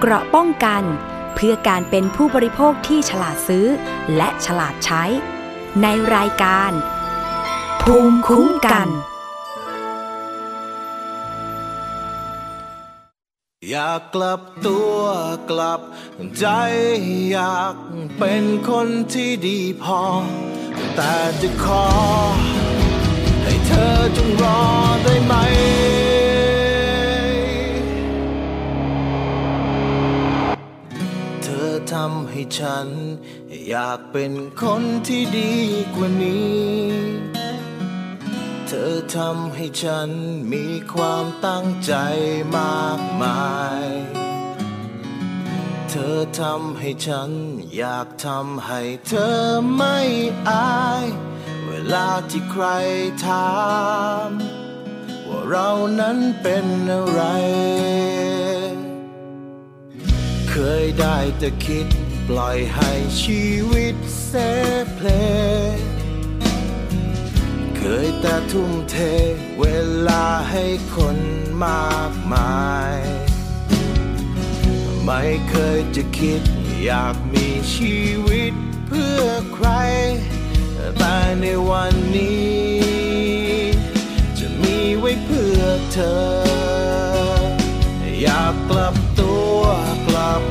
เกราะป้องกัน เพื่อการเป็นผู้บริโภคที่ฉลาดซื้อ และฉลาดใช้ ในรายการ ภูมิคุ้มกัน อยากกลับตัวกลับใจอยากเป็นคนที่ดีพอ แต่จะขอ ให้เธอจงรอได้ไหมำให้ฉัน อยากเป็นคนที่ดีกว่านี้ เธอทำให้ฉันมีความตั้งใจมากมาย เธอทำให้ฉันอยากทำให้เธอไม่อาย เวลาที่ใครถาม ว่าเรานั้นเป็นอะไร เคยได้แต่คิดปล่อยให้ชีวิตเสเพล เคยแต่ทุ่มเทเวลาให้คนมากมาย ไม่เคยจะคิดอยากมีชีวิตเพื่อใคร แต่ในวันนี้ จะมีไว้เพื่อเธอ อยากกลับ ตัวกลับ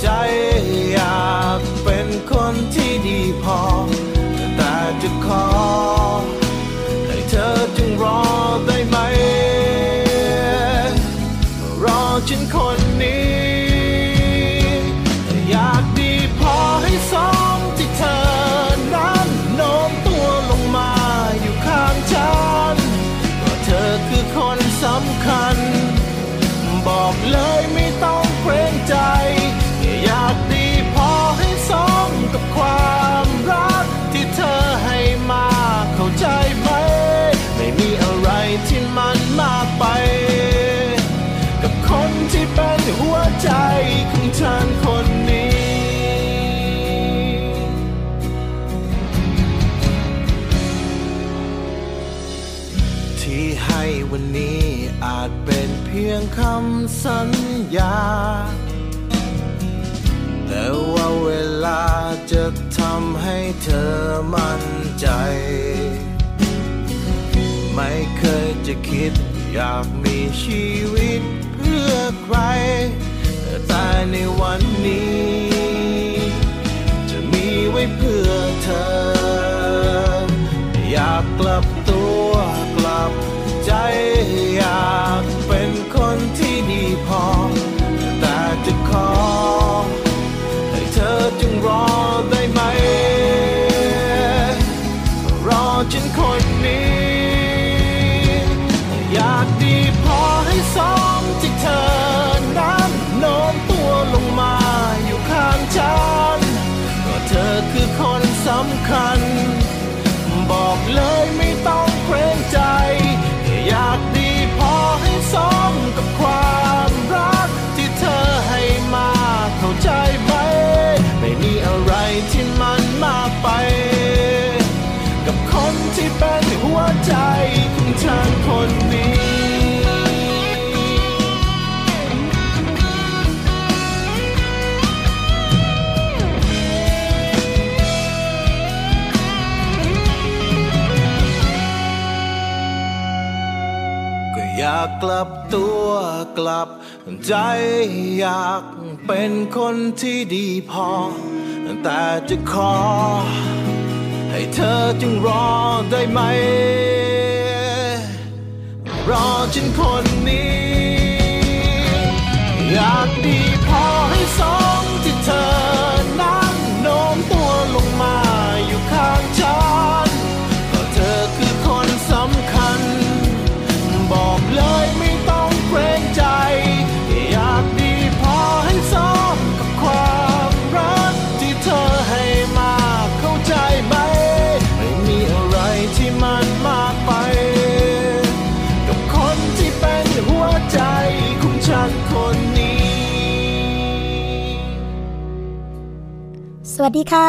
ใจอยากเป็นคนที่ดีพอ แต่จะขอให้เธอจึงรอ คำสัญญา แต่ว่าเวลาจะทำให้เธอมั่นใจ ไม่เคยจะคิดอยากมีชีวิตเพื่อใคร แต่ในวันนี้ จะมีไว้เพื่อเธอ อยากกลับตัวกลับใจอยาก ดี ที่มันมากไป กับคนที่เป็นหัวใจของฉันคนนี้ก็อยากกลับตัวกลับใจอยากเป็นคนที่ดีพอ แต่จะขอ ให้เธอจึงรอได้ไหม รอฉันคนนี้ อยากดี สวัสดีค่ะ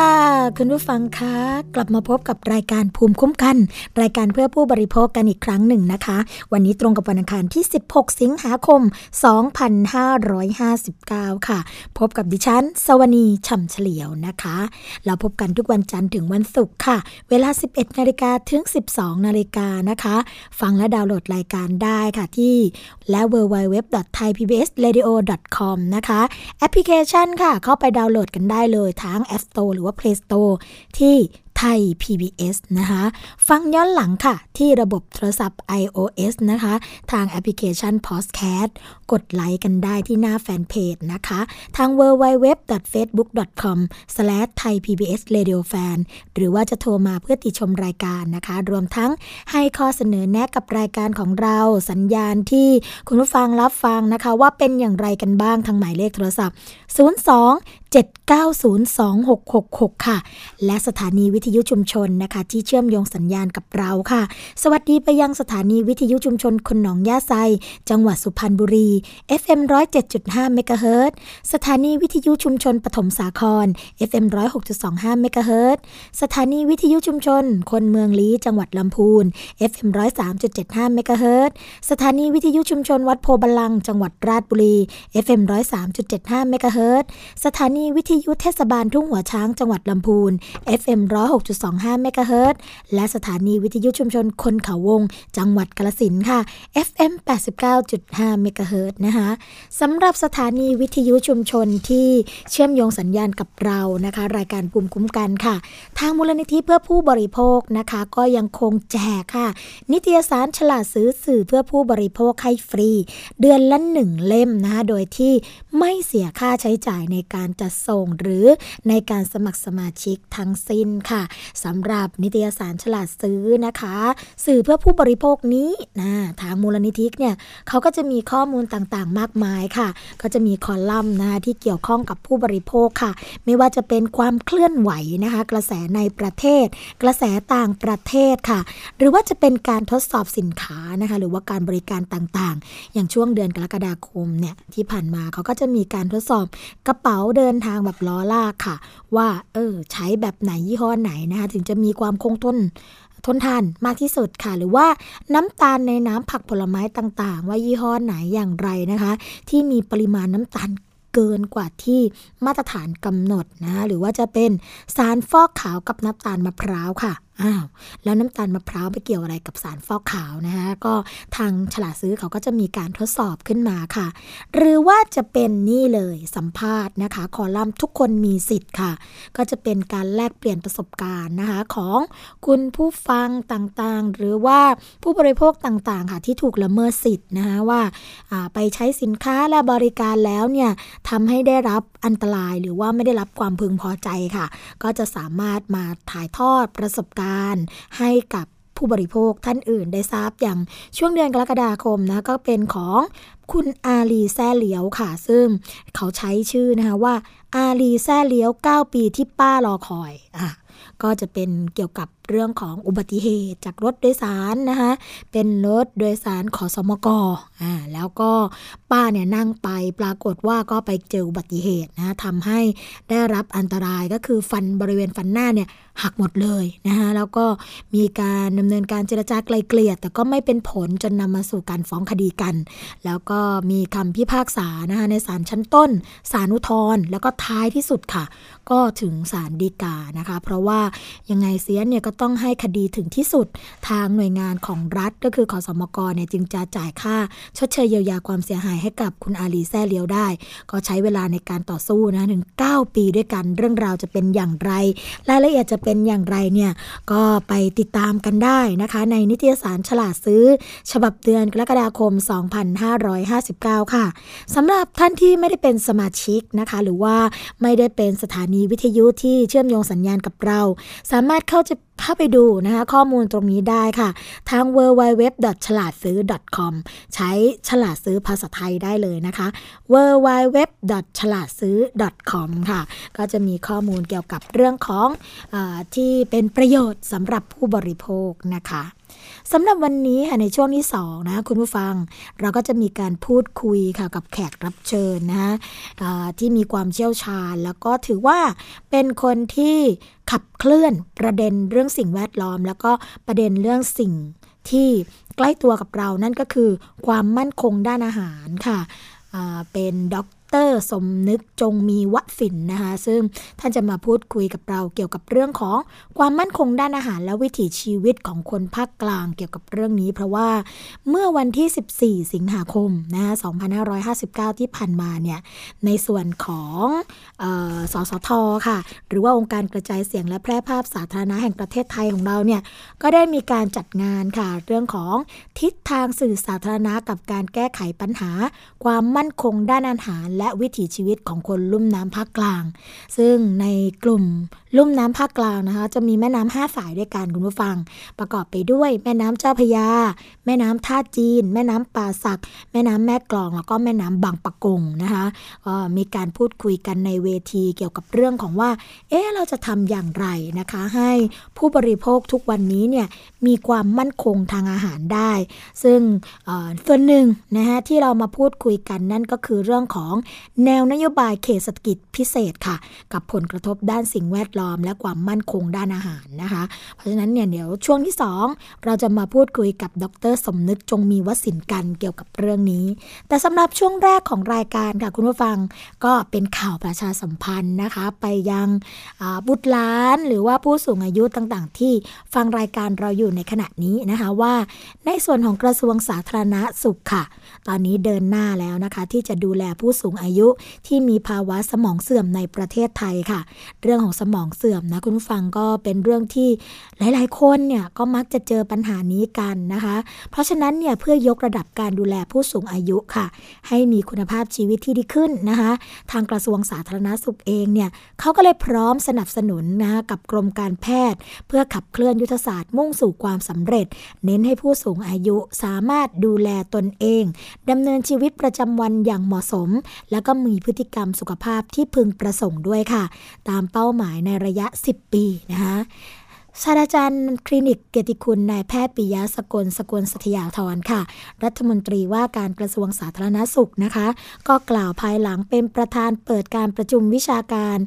คุณผู้ฟังคะกลับมาพบกับรายการภูมิคุ้มกัน รายการเพื่อผู้บริโภคกันอีกครั้งหนึ่งนะคะ วันนี้ตรงกับวันอังคารที่ 16 สิงหาคม 2559 ค่ะ พบกับดิฉัน สวนีช่ำเฉลียวนะคะ เราพบกันทุกวันจันทร์ถึงวันศุกร์ค่ะ เวลา 11นาฬิกาถึง 12นาฬิกานะคะ ฟังและดาวน์โหลดรายการได้ค่ะที่และ www.thaipbsradio.com นะคะแอปพลิเคชันค่ะ เข้าไปดาวน์โหลดกันได้เลยทั้ง App Store หรือว่า Play Store ที่ไทย PBS นะคะ ฟังย้อนหลังค่ะ ที่ระบบโทรศัพท์ iOS นะคะ ทางแอปพลิเคชัน Podcast กดไลค์กันได้ที่หน้าแฟนเพจนะคะ ทาง www.facebook.com/thaipbsradiofan หรือว่าจะโทรมาเพื่อติชมรายการนะคะ รวมทั้งให้ข้อเสนอแนะกับรายการของเราสัญญาณที่คุณผู้ฟังรับฟังนะคะ ว่าเป็นอย่างไรกันบ้างทางหมายเลขโทรศัพท์ 02 7902666 ค่ะ และสถานีวิทยุชุมชนนะคะ ที่เชื่อมโยงสัญญาณกับเราค่ะ สวัสดีไปยังสถานีวิทยุชุมชนคนหนองย่าไซ จังหวัดสุพรรณบุรี FM 107.5เมกะเฮิรตสถานีวิทยุชุมชนปฐมสาคร FM 106.25เมกะเฮิรตสถานีวิทยุชุมชน คนเมืองลี้ จังหวัดลำพูน FM 103.75เมกะเฮิรตสถานีวิทยุชุมชนวัดโพธิ์บัลลังก์ จังหวัดราชบุรี FM 103.75เมกะเฮิรตสถานีวิทยุเทศบาลทุ่งหัวช้างจังหวัดลำพูน FM 106.25เมกะเฮิรตและสถานีวิทยุชุมชนคนเขาวง จังหวัดกาฬสินธุ์ค่ะ FM 89.5เมกะเฮิรตนะคะสำหรับสถานีวิทยุชุมชนที่เชื่อมโยงสัญญาณกับเรานะคะ รายการภูมิคุ้มกันค่ะ ทางมูลนิธิเพื่อผู้บริโภคนะคะ ก็ยังคงแจกค่ะ นิตยสารฉลาดซื้อสื่อเพื่อผู้บริโภคให้ฟรี เดือนละหนึ่งเล่มนะคะโดยที่ไม่เสียค่าใช้จ่ายในการจัดส่ง หรือในการสมัครสมาชิกทั้งสิ้นค่ะสำหรับนิตยสารฉลาดซื้อนะคะ สื่อเพื่อผู้บริโภคนี้นะทางมูลนิธิเนี่ยเขาก็จะมีข้อมูลต่างๆ มากมายค่ะ ก็จะมีคอลัมน์นะคะที่เกี่ยวข้องกับผู้บริโภคค่ะ ไม่ว่าจะเป็นความเคลื่อนไหวนะคะ กระแสในประเทศ กระแสต่างประเทศค่ะ หรือว่าจะเป็นการทดสอบสินค้านะคะ หรือว่าการบริการต่างๆ อย่างช่วงเดือนกรกฎาคมเนี่ยที่ผ่านมาเขาก็จะมีการทดสอบกระเป๋าเดินทางแบบล้อลากค่ะ ว่าเออใช้แบบไหนยี่ห้อไหนนะคะถึงจะมีความคงทนทนทานมากที่สุดค่ะ หรือว่าน้ำตาลในน้ำผักผลไม้ต่างๆ ว่ายี่ห้อไหนอย่างไรนะคะ ที่มีปริมาณน้ำตาลเกินกว่าที่มาตรฐานกำหนดนะ หรือว่าจะเป็นสารฟอกขาวกับน้ำตาลมะพร้าวค่ะ อ้าวแล้วน้ำตาลมะพร้าวไปเกี่ยวอะไรกับสารฟอกขาวนะคะก็ทางฉลาดซื้อเขาก็จะมีการทดสอบขึ้นมาค่ะ หรือว่าจะเป็นนี่เลยสัมภาษณ์นะคะ คอลัมน์ทุกคนมีสิทธิ์ค่ะ ก็จะเป็นการแลกเปลี่ยนประสบการณ์นะคะของคุณผู้ฟังต่างๆ หรือว่าผู้บริโภคต่างๆค่ะที่ถูกละเมิดสิทธิ์นะคะว่าไปใช้สินค้าและบริการแล้วเนี่ยทำให้ได้รับ อันตรายหรือว่าไม่ได้รับความพึงพอใจค่ะ ก็จะสามารถมาถ่ายทอดประสบการณ์ ให้กับผู้บริโภคท่านอื่นได้ทราบอย่างช่วงเดือนกรกฎาคมนะก็เป็นของคุณอาลีแซ่เหลียวค่ะ ซึ่งเขาใช้ชื่อนะคะว่าอาลีแซ่เหลียว 9 ปีที่ป้ารอคอยอะก็จะเป็นเกี่ยวกับเรื่องของอุบัติเหตุจากรถโดยสารนะคะเป็นรถโดยสารขอสมกอ่าแล้วก็ป้าเนี่ยนั่งไปปรากฏว่าก็ไปเจออุบัติเหตุนะทำให้ได้รับอันตรายก็คือฟันบริเวณฟันหน้าเนี่ยหักหมดเลยนะคะแล้วก็มีการดำเนินการเจรจาไกลเกลี่ยแต่ก็ไม่เป็นผลจนนำมาสู่การฟ้องคดีกัน แล้วก็มีคำพิพากษานะคะในศาลชั้นต้นศาลอุทธรณ์แล้วก็ท้ายที่สุดค่ะ ก็ถึงศาลฎีกานะคะ เพราะว่ายังไงเสียเนี่ยก็ต้องให้คดีถึงที่สุด ทางหน่วยงานของรัฐก็คือขอสมกเนี่ยจึงจะจ่ายค่า ชดเชยเยียวยาความเสียหายให้กับคุณอาลีแซ่เลียวได้ ก็ใช้เวลาในการต่อสู้นะถึง 9 ปีด้วยกันเรื่องราวจะเป็นอย่างไร รายละเอียดจะเป็นอย่างไรเนี่ยก็ไปติดตามกันได้นะคะ ในนิตยสารฉลาดซื้อ ฉบับเดือนกรกฎาคม 2559 ค่ะสำหรับท่านที่ไม่ได้เป็นสมาชิกนะคะ หรือว่าไม่ได้เป็นสถานีวิทยุที่เชื่อมโยงสัญญาณกับเรา สามารถเข้าจะเข้าไปดูนะคะข้อมูลตรงนี้ได้ค่ะ ทาง w w w ฉลาดซื้อ .com ใช้ฉลาดซื้อภาษาไทยได้เลยนะคะ w w w ฉลาดซื้อ .com ค่ะ ก็จะมีข้อมูลเกี่ยวกับเรื่องของอที่เป็นประโยชน์สำหรับผู้บริโภคนะคะ สำหรับวันนี้ค่ะในช่วงที่2นะคุณผู้ฟัง เราก็จะมีการพูดคุยค่ะกับแขกรับเชิญนะะที่มีความเชี่ยวชาญ แล้วก็ถือว่าเป็นคนที่ขับเคลื่อนประเด็นเรื่องสิ่งแวดล้อม แล้วก็ประเด็นเรื่องสิ่งที่ใกล้ตัวกับเรานั่นก็คือความมั่นคงด้านอาหารค่ะเป็นด็อก ตอร์สมนึกจงมีวสินนะคะซึ่งท่านจะมาพูดคุยกับเราเกี่ยวกับเรื่องของความมั่นคงด้านอาหารและวิถีชีวิตของคนภาคกลางเกี่ยวกับเรื่องนี้ เพราะว่าเมื่อวันที่ 14 สิงหาคมนะคะ2559 ที่ผ่านมาเนี่ยในส่วนของออสสทค่ะ หรือว่าองค์การกระจายเสียงและแพร่ภาพสาธารณะแห่งประเทศไทยของเราเนี่ยก็ได้มีการจัดงานค่ะเรื่องของทิศทางสื่อสาธารณะกับการแก้ไขปัญหา ความมั่นคงด้านอาหารและและวิถีชีวิตของคนลุ่มน้ำภาคกลาง ซึ่งในกลุ่ม ลุ่มน้ำภาคกลางนะคะ จะมีแม่น้ำห้าสายด้วยกันคุณผู้ฟัง ประกอบไปด้วย แม่น้ำเจ้าพยา แม่น้ำท่าจีน แม่น้ำป่าสัก แม่น้ำแม่กลอง แล้วก็แม่น้ำบางปะกงนะคะก็มีการพูดคุยกันในเวทีเกี่ยวกับเรื่องของว่า เอ๊ะเราจะทำอย่างไรนะคะ ให้ผู้บริโภคทุกวันนี้เนี่ยมีความมั่นคงทางอาหารได้ ซึ่งส่วนหนึ่งนะคะที่เรามาพูดคุยกันนั่นก็คือเรื่องของแนวนโยบายเขตเศรษฐกิจพิเศษค่ะ กับผลกระทบด้านสิ่งแวดล้อมและความมั่นคงด้านอาหารนะคะ เพราะฉะนั้นเนี่ยเดี๋ยวช่วงที่ 2 เราจะมาพูดคุยกับดร สมนึกจงมีวสินกันเกี่ยวกับเรื่องนี้ แต่สำหรับช่วงแรกของรายการค่ะคุณผู้ฟังก็เป็นข่าวประชาสัมพันธ์นะคะ ไปยังบุตรหลานหรือว่าผู้สูงอายุต่างๆ ที่ฟังรายการเราอยู่ในขณะนี้นะคะว่าในส่วนของกระทรวงสาธารณสุขค่ะ ตอนนี้เดินหน้าแล้วนะคะ ที่จะดูแลผู้สูงอายุที่มีภาวะสมองเสื่อมในประเทศไทยค่ะ เรื่องของสมองเสื่อมนะคุณผู้ฟังก็เป็นเรื่องที่หลาย ๆ คนเนี่ยก็มักจะเจอปัญหานี้กันนะคะ เพราะฉะนั้นเนี่ยเพื่อยกระดับการดูแลผู้สูงอายุค่ะ ให้มีคุณภาพชีวิตที่ดีขึ้นนะคะ ทางกระทรวงสาธารณสุขเองเนี่ยเขาก็เลยพร้อมสนับสนุนนะะกับกรมการแพทย์ เพื่อขับเคลื่อนยุทธศาสตร์มุ่งสู่ความสำเร็จ เน้นให้ผู้สูงอายุสามารถดูแลตนเองดำเนินชีวิตประจำวันอย่างเหมาะสม แล้วก็มีพฤติกรรมสุขภาพที่พึงประสงค์ด้วยค่ะ ตามเป้าหมายในระยะ 10 ปีนะคะศาสตราจารย์คลินิกเกียรติคุณนายแพทย์ปิยะสกลสกลสทยาธรค่ะ รัฐมนตรีว่าการกระทรวงสาธารณสุขนะคะ ก็กล่าวภายหลังเป็นประธานเปิดการประชุมวิชาการ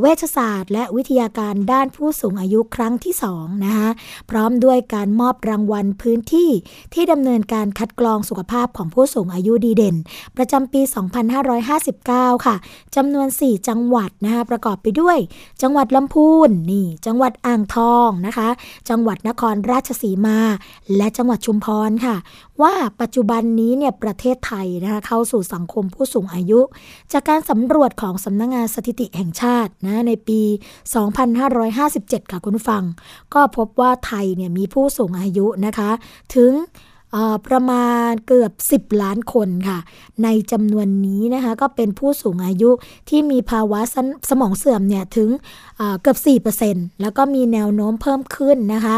เวชศาสตร์ และวิทยาการด้านผู้สูงอายุครั้งที่2นะคะพร้อมด้วยการมอบรางวัลพื้นที่ที่ดำเนินการคัดกรองสุขภาพของผู้สูงอายุดีเด่น ประจำปี 2559 ค่ะจำนวน 4 จังหวัดนะคะประกอบไปด้วย จังหวัดลำพูนนี่จังหวัดอ่างทองนะคะ จังหวัดนครราชสีมา และจังหวัดชุมพรค่ะ ว่าปัจจุบันนี้เนี่ยประเทศไทยนะคะเข้าสู่สังคมผู้สูงอายุ จากการสำรวจของสำนักงงานสถิติแห่งชาตินะในปี 2557 ค่ะคุณฟัง ก็พบว่าไทยเนี่ยมีผู้สูงอายุนะคะ ถึงประมาณเกือบ 10 ล้านคนค่ะ ในจำนวนนี้นะคะก็เป็นผู้สูงอายุที่มีภาวะสสมองเสื่อมเนี่ยถึงเกือบ 4%แล้วก็มีแนวโน้มเพิ่มขึ้นนะคะ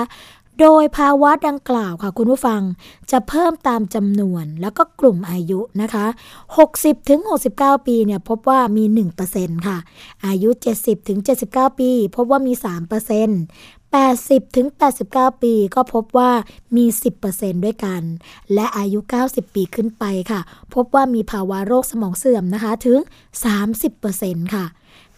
โดยภาวะดังกล่าวค่ะคุณผู้ฟังจะเพิ่มตามจำนวนแล้วก็กลุ่มอายุนะคะ 60ถึง69 ปีเนี่ยพบว่ามี 1%ค่ะ อายุ 70ถึง79 ปี พบว่ามี 3% 80ถึง89 ปีก็พบว่ามี 10%ด้วยกัน และอายุ 90 ปีขึ้นไปค่ะ พบว่ามีภาวะโรคสมองเสื่อมนะคะถึง 30%ค่ะ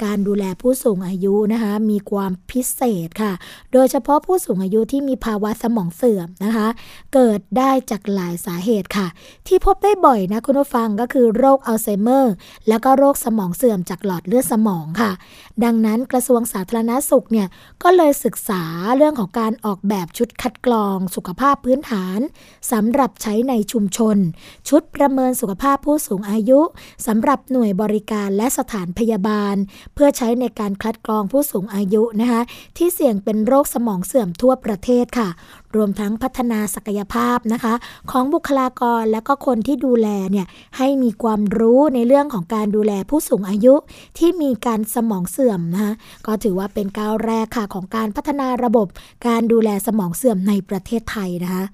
การดูแลผู้สูงอายุนะคะมีความพิเศษค่ะ โดยเฉพาะผู้สูงอายุที่มีภาวะสมองเสื่อมนะคะ เกิดได้จากหลายสาเหตุค่ะ ที่พบได้บ่อยนะคุณผู้ฟังก็คือโรคอัลไซเมอร์ แล้วก็โรคสมองเสื่อมจากหลอดเลือดสมองค่ะ ดังนั้นกระทรวงสาธารณาสุขเนี่ยก็เลยศึกษาเรื่องของการออกแบบชุดคัดกรองสุขภาพพื้นฐานสำหรับใช้ในชุมชน ชุดประเมินสุขภาพผู้สูงอายุสำหรับหน่วยบริการและสถานพยาบาลเพื่อใช้ในการคัดกรองผู้สูงอายุนะคะที่เสี่ยงเป็นโรคสมองเสื่อมทั่วประเทศค่ะ รวมทั้งพัฒนาศักยภาพนะคะ ของบุคลากรและก็คนที่ดูแลเนี่ยให้มีความรู้ในเรื่องของการดูแลผู้สูงอายุที่มีการสมองเสื่อมนะคะก็ถือว่าเป็นก้าวแรกค่ะของการพัฒนาระบบการดูแลสมองเสื่อมในประเทศไทยนะคะ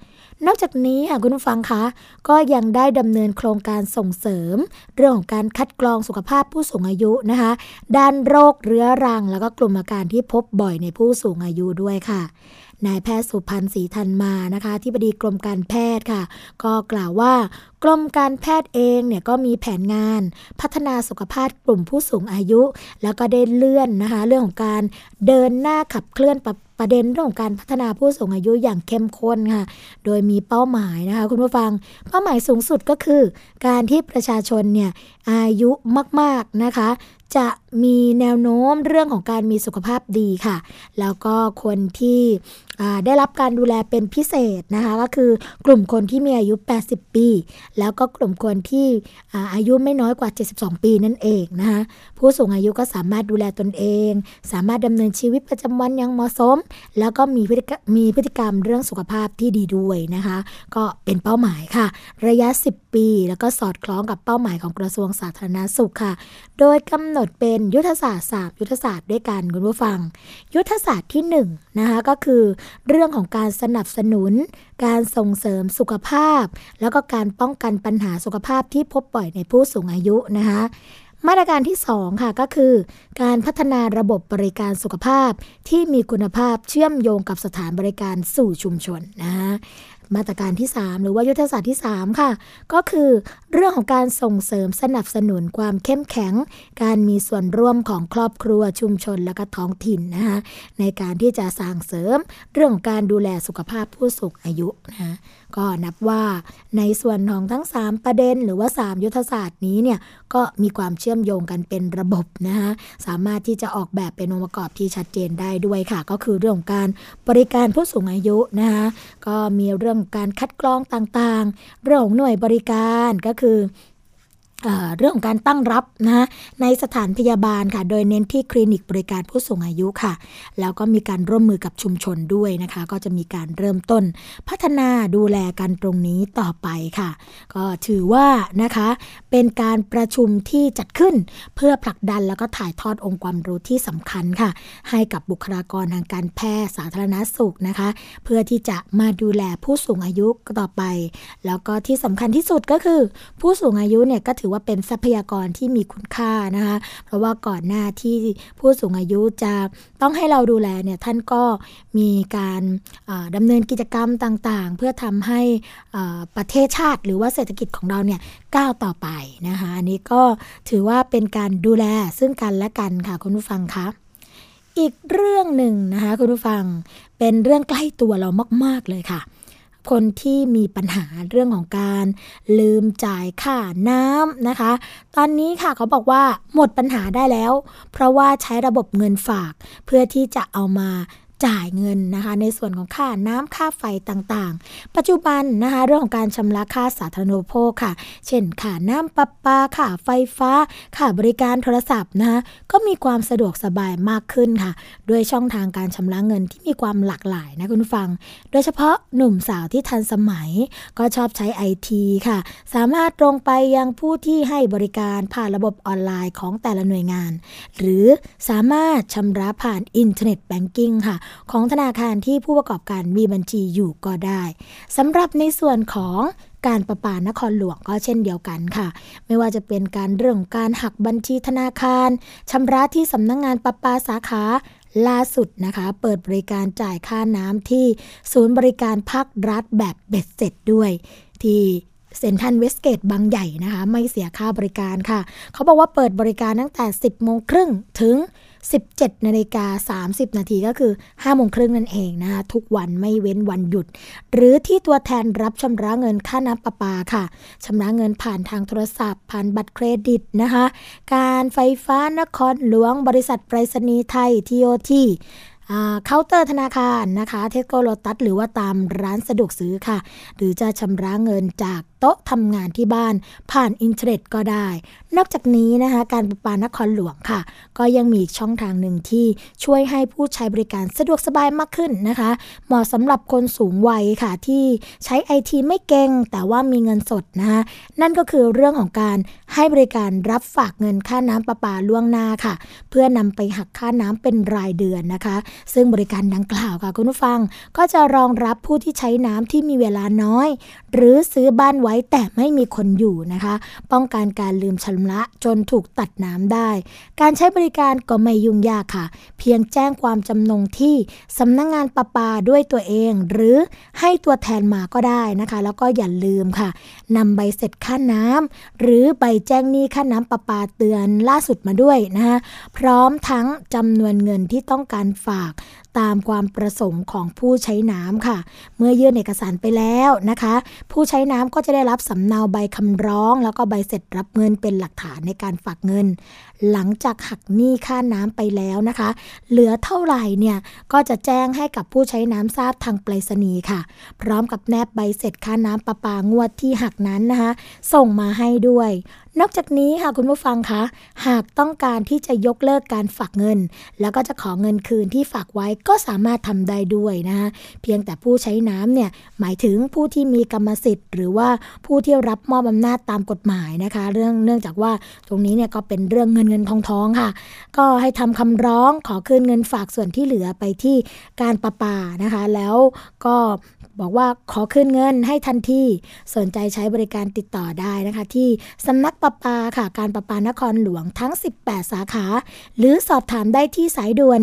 นอกจากนี้ค่ะคุณผู้ฟังคะก็ยังได้ดำเนินโครงการส่งเสริม เรื่องของการคัดกรองสุขภาพผู้สูงอายุนะคะ ด้านโรคเรื้อรัง แล้วก็กลุ่มอาการที่พบบ่อยในผู้สูงอายุด้วยค่ะ นายแพทย์สุพันธ์ศรีธันมานะคะที่บดีกรมการแพทย์ค่ะ ก็กล่าวว่ากรมการแพทย์เองเนี่ยก็มีแผนงานพัฒนาสุขภาพกลุ่มผู้สูงอายุ แล้วก็ได้เลื่อนนะคะเรื่องของการเดินหน้าขับเคลื่อนปประเด็นเรื่องของการพัฒนาผู้สูงอายุอย่างเข้มข้นค่ะ โดยมีเป้าหมายนะคะคุณผู้ฟัง เป้าหมายสูงสุดก็คือ การที่ประชาชนเนี่ยอายุมากๆนะคะ จะมีแนวโน้มเรื่องของการมีสุขภาพดีค่ะ แล้วก็คนที่ได้รับการดูแลเป็นพิเศษนะคะก็คือกลุ่มคนที่มีอายุ 80 ปี แล้วก็กลุ่มคนที่อายุไม่น้อยกว่า 72 ปีนั่นเองนะคะผู้สูงอายุก็สามารถดูแลตนเอง สามารถดำเนินชีวิตประจำวันอย่างเหมาะสม แล้วก็มีพฤติกรรมมีพฤติกรรมเรื่องสุขภาพที่ดีด้วยนะคะ ก็เป็นเป้าหมายค่ะ ระยะ 10 ปี แล้วก็สอดคล้องกับเป้าหมายของกระทรวงสาธารณสุขค่ะ โดยกำหนดเป็นยุทธศาสตร์3ยุทธศาสตร์ด้วยกันคุณผู้ฟัง ยุทธศาสตร์ที่1นะคะก็คือ เรื่องของการสนับสนุน การส่งเสริมสุขภาพ แล้วก็การป้องกันปัญหาสุขภาพที่พบบ่อยในผู้สูงอายุนะคะมาตรการที่ 2 ค่ะก็คือ การพัฒนาระบบบริการสุขภาพที่มีคุณภาพเชื่อมโยงกับสถานบริการสู่ชุมชนนะคะ มาตรการที่ 3 หรือว่ายุทธศาสตร์ที่ 3 ค่ะ ก็คือเรื่องของการส่งเสริมสนับสนุนความเข้มแข็ง การมีส่วนร่วมของครอบครัวชุมชนและก็ท้องถิ่นนะคะในการที่จะสร้างเสริมเรื่องของการดูแลสุขภาพผู้สูงอายุนะก็นับว่าในส่วนของทั้ง 3 ประเด็น หรือว่า 3 ยุทธศาสตร์นี้เนี่ยก็มีความเชื่อมโยงกันเป็นระบบนะคะสามารถที่จะออกแบบเป็นองค์ประกอบที่ชัดเจนได้ด้วยค่ะ ก็คือเรื่องของการบริการผู้สูงอายุนะคะก็มีเรื่องการคัดกรองต่างๆ เรื่องของหน่วยบริการก็คือ เรื่องของการตั้งรับนะในสถานพยาบาลค่ะ โดยเน้นที่คลินิกบริการผู้สูงอายุค่ะ แล้วก็มีการร่วมมือกับชุมชนด้วยนะคะ ก็จะมีการเริ่มต้น พัฒนาดูแลกันตรงนี้ต่อไปค่ะ ก็ถือว่านะคะเป็นการประชุมที่จัดขึ้น เพื่อผลักดันแล้วก็ถ่ายทอดองค์ความรู้ที่สำคัญค่ะ ให้กับบุคลากรทางการแพทย์สาธารณสุขนะคะ เพื่อที่จะมาดูแลผู้สูงอายุต่อไป แล้วก็ที่สำคัญที่สุดก็คือ ผู้สูงอายุเนี่ยก็ถือว่าเป็นทรัพยากรที่มีคุณค่านะคะ เพราะว่าก่อนหน้าที่ผู้สูงอายุจะต้องให้เราดูแลเนี่ยท่านก็มีการดำเนินกิจกรรมต่างๆ เพื่อทำให้ประเทศชาติ หรือว่าเศรษฐกิจของเราเนี่ยก้าวต่อไปนะคะอันนี้ก็ถือว่าเป็นการดูแลซึ่งกันและกันค่ะคุณผู้ฟังคะอีกเรื่องหนึ่งนะคะคุณผู้ฟังเป็นเรื่องใกล้ตัวเรามาก ๆ เลยค่ะ คนที่มีปัญหาเรื่องของการลืมจ่ายค่าน้ำนะคะ ตอนนี้ค่ะเขาบอกว่าหมดปัญหาได้แล้ว เพราะว่าใช้ระบบเงินฝากเพื่อที่จะเอามา จ่ายเงินนะคะในส่วนของค่าน้ำค่าไฟต่างๆ ปัจจุบันนะคะเรื่องของการชำระค่าสาธารณูปโภคค่ะ เช่นค่าน้ำประปาค่าไฟฟ้าค่าบริการโทรศัพท์นะคะก็มีความสะดวกสบายมากขึ้นค่ะ ด้วยช่องทางการชำระเงินที่มีความหลากหลายนะคุณผู้ฟัง โดยเฉพาะหนุ่มสาวที่ทันสมัยก็ชอบใช้ไอทีค่ะ สามารถตรงไปยังผู้ที่ให้บริการผ่านระบบออนไลน์ของแต่ละหน่วยงาน หรือสามารถชำระผ่านอินเทอร์เน็ตแบงกิ้งค่ะของธนาคารที่ผู้ประกอบการมีบัญชีอยู่ก็ได้สำหรับในส่วนของการประปานครหลวงก็เช่นเดียวกันค่ะ ไม่ว่าจะเป็นการเรื่องการหักบัญชีธนาคารชำระที่สำนักงงานประปาสาขาล่าสุดนะคะ เปิดบริการจ่ายค่าน้ำที่ศูนย์บริการภาครัฐแบบเบ็ดเสร็จด้วย ที่เซ็นทันเวสเกตบางใหญ่นะคะ ไม่เสียค่าบริการค่ะ เขาบอกว่าเปิดบริการตั้งแต่ 10โมงครึ่งถึง 17นาฬิกา30 นาทีก็คือ5โมงครึ่งนั่นเองนะคะทุกวันไม่เว้นวันหยุด หรือที่ตัวแทนรับชำระเงินค่าน้ำประปาค่ะชำระเงินผ่านทางโทรศัพท์ ผ่านบัตรเครดิตนะคะการไฟฟ้านครหลวงบริษัทไปรษณีย์ไทยทีโอทีเคาน์เตอร์ธนาคารนะคะ เทสโกโลตัสหรือว่าตามร้านสะดวกซื้อค่ะ หรือจะชำระเงินจากโต๊ะทำงานที่บ้าน ผ่านอินเทอร์เน็ตก็ได้ นอกจากนี้นะคะการประปานครหลวงค่ะ ก็ยังมีช่องทางหนึ่งที่ช่วยให้ผู้ใช้บริการสะดวกสบายมากขึ้นนะคะ เหมาะสำหรับคนสูงวัยค่ะที่ใช้ไอทีไม่เก่งแต่ว่ามีเงินสดนะคะนั่นก็คือเรื่องของการให้บริการรับฝากเงินค่าน้ำประปาล่วงหน้าค่ะ เพื่อนำไปหักค่าน้ำเป็นรายเดือนนะคะ ซึ่งบริการดังกล่าวค่ะคุณผู้ฟัง ก็จะรองรับผู้ที่ใช้น้ำที่มีเวลาน้อย หรือซื้อบ้านไว้แต่ไม่มีคนอยู่นะคะ ป้องกันการลืมชำระจนถูกตัดน้ำได้ การใช้บริการก็ไม่ยุ่งยากค่ะ เพียงแจ้งความจำนงที่สำนักงงานประปาด้วยตัวเอง หรือให้ตัวแทนมาก็ได้นะคะ แล้วก็อย่าลืมค่ะนำใบเสร็จค่าน้ำหรือใบแจ้งหนี้ค่าน้ำประปาเตือนล่าสุดมาด้วยนะคะพร้อมทั้งจำนวนเงินที่ต้องการฝากตามความประสงค์ของผู้ใช้น้ำค่ะ เมื่อยื่นเอกสารไปแล้วนะคะ ผู้ใช้น้ำก็จะได้รับสำเนาใบคำร้อง แล้วก็ใบเสร็จรับเงินเป็นหลักฐานในการฝากเงิน หลังจากหักหนี้ค่าน้ำไปแล้วนะคะ เหลือเท่าไหร่เนี่ยก็จะแจ้งให้กับผู้ใช้น้ำทราบทางไปรษณีย์ค่ะ พร้อมกับแนบใบเสร็จค่าน้ำประปางวดที่หักนั้นนะคะ ส่งมาให้ด้วย นอกจากนี้ค่ะคุณผู้ฟังคะหากต้องการที่จะยกเลิกการฝากเงิน แล้วก็จะขอเงินคืนที่ฝากไว้ก็สามารถทำได้ด้วยนะคะเพียงแต่ผู้ใช้น้ำเนี่ยหมายถึงผู้ที่มีกรรมสิทธิ์ หรือว่าผู้ที่รับมอบอำนาจตามกฎหมายนะคะ เรื่องเนื่องจากว่าตรงนี้เนี่ยก็เป็นเรื่องเงินเงินทองทองค่ะ ก็ให้ทำคำร้องขอคืนเงินฝากส่วนที่เหลือไปที่การประปานะคะ แล้วก็บอกว่าขอคืนเงินให้ทันทีสนใจใช้บริการติดต่อได้นะคะ ที่สำนักประปาค่ะ การประปานครหลวงทั้ง 18 สาขา หรือสอบถามได้ที่สายด่วน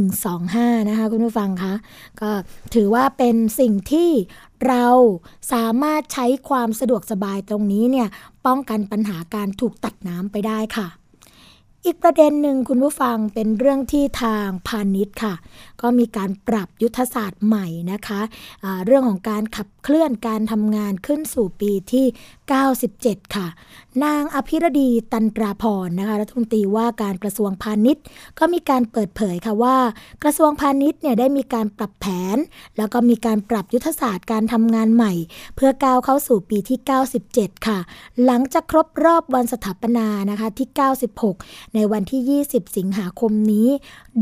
1125 นะคะคุณผู้ฟังคะก็ถือว่าเป็นสิ่งที่เราสามารถใช้ความสะดวกสบายตรงนี้เนี่ยป้องกันปัญหาการถูกตัดน้ำไปได้ค่ะ อีกประเด็นหนึ่งคุณผู้ฟังเป็นเรื่องที่ทางพาณิชย์ค่ะ ก็มีการปรับยุทธศาสตร์ใหม่นะคะะเรื่องของการขับเคลื่อนการทำงานขึ้นสู่ปีที่ 97 ค่ะ นางอภิรดีตันตราพรนะคะรัฐมนตรีว่าการกระทรวงพาณิชย์ ก็มีการเปิดเผยค่ะว่า กระทรวงพาณิชย์เนี่ยได้มีการปรับแผน แล้วก็มีการปรับยุทธศาสตร์การทำงานใหม่ เพื่อก้าวเข้าสู่ปีที่ 97 ค่ะ หลังจากครบรอบวันสถาปนานะคะที่ 96 ในวันที่ 20 สิงหาคมนี้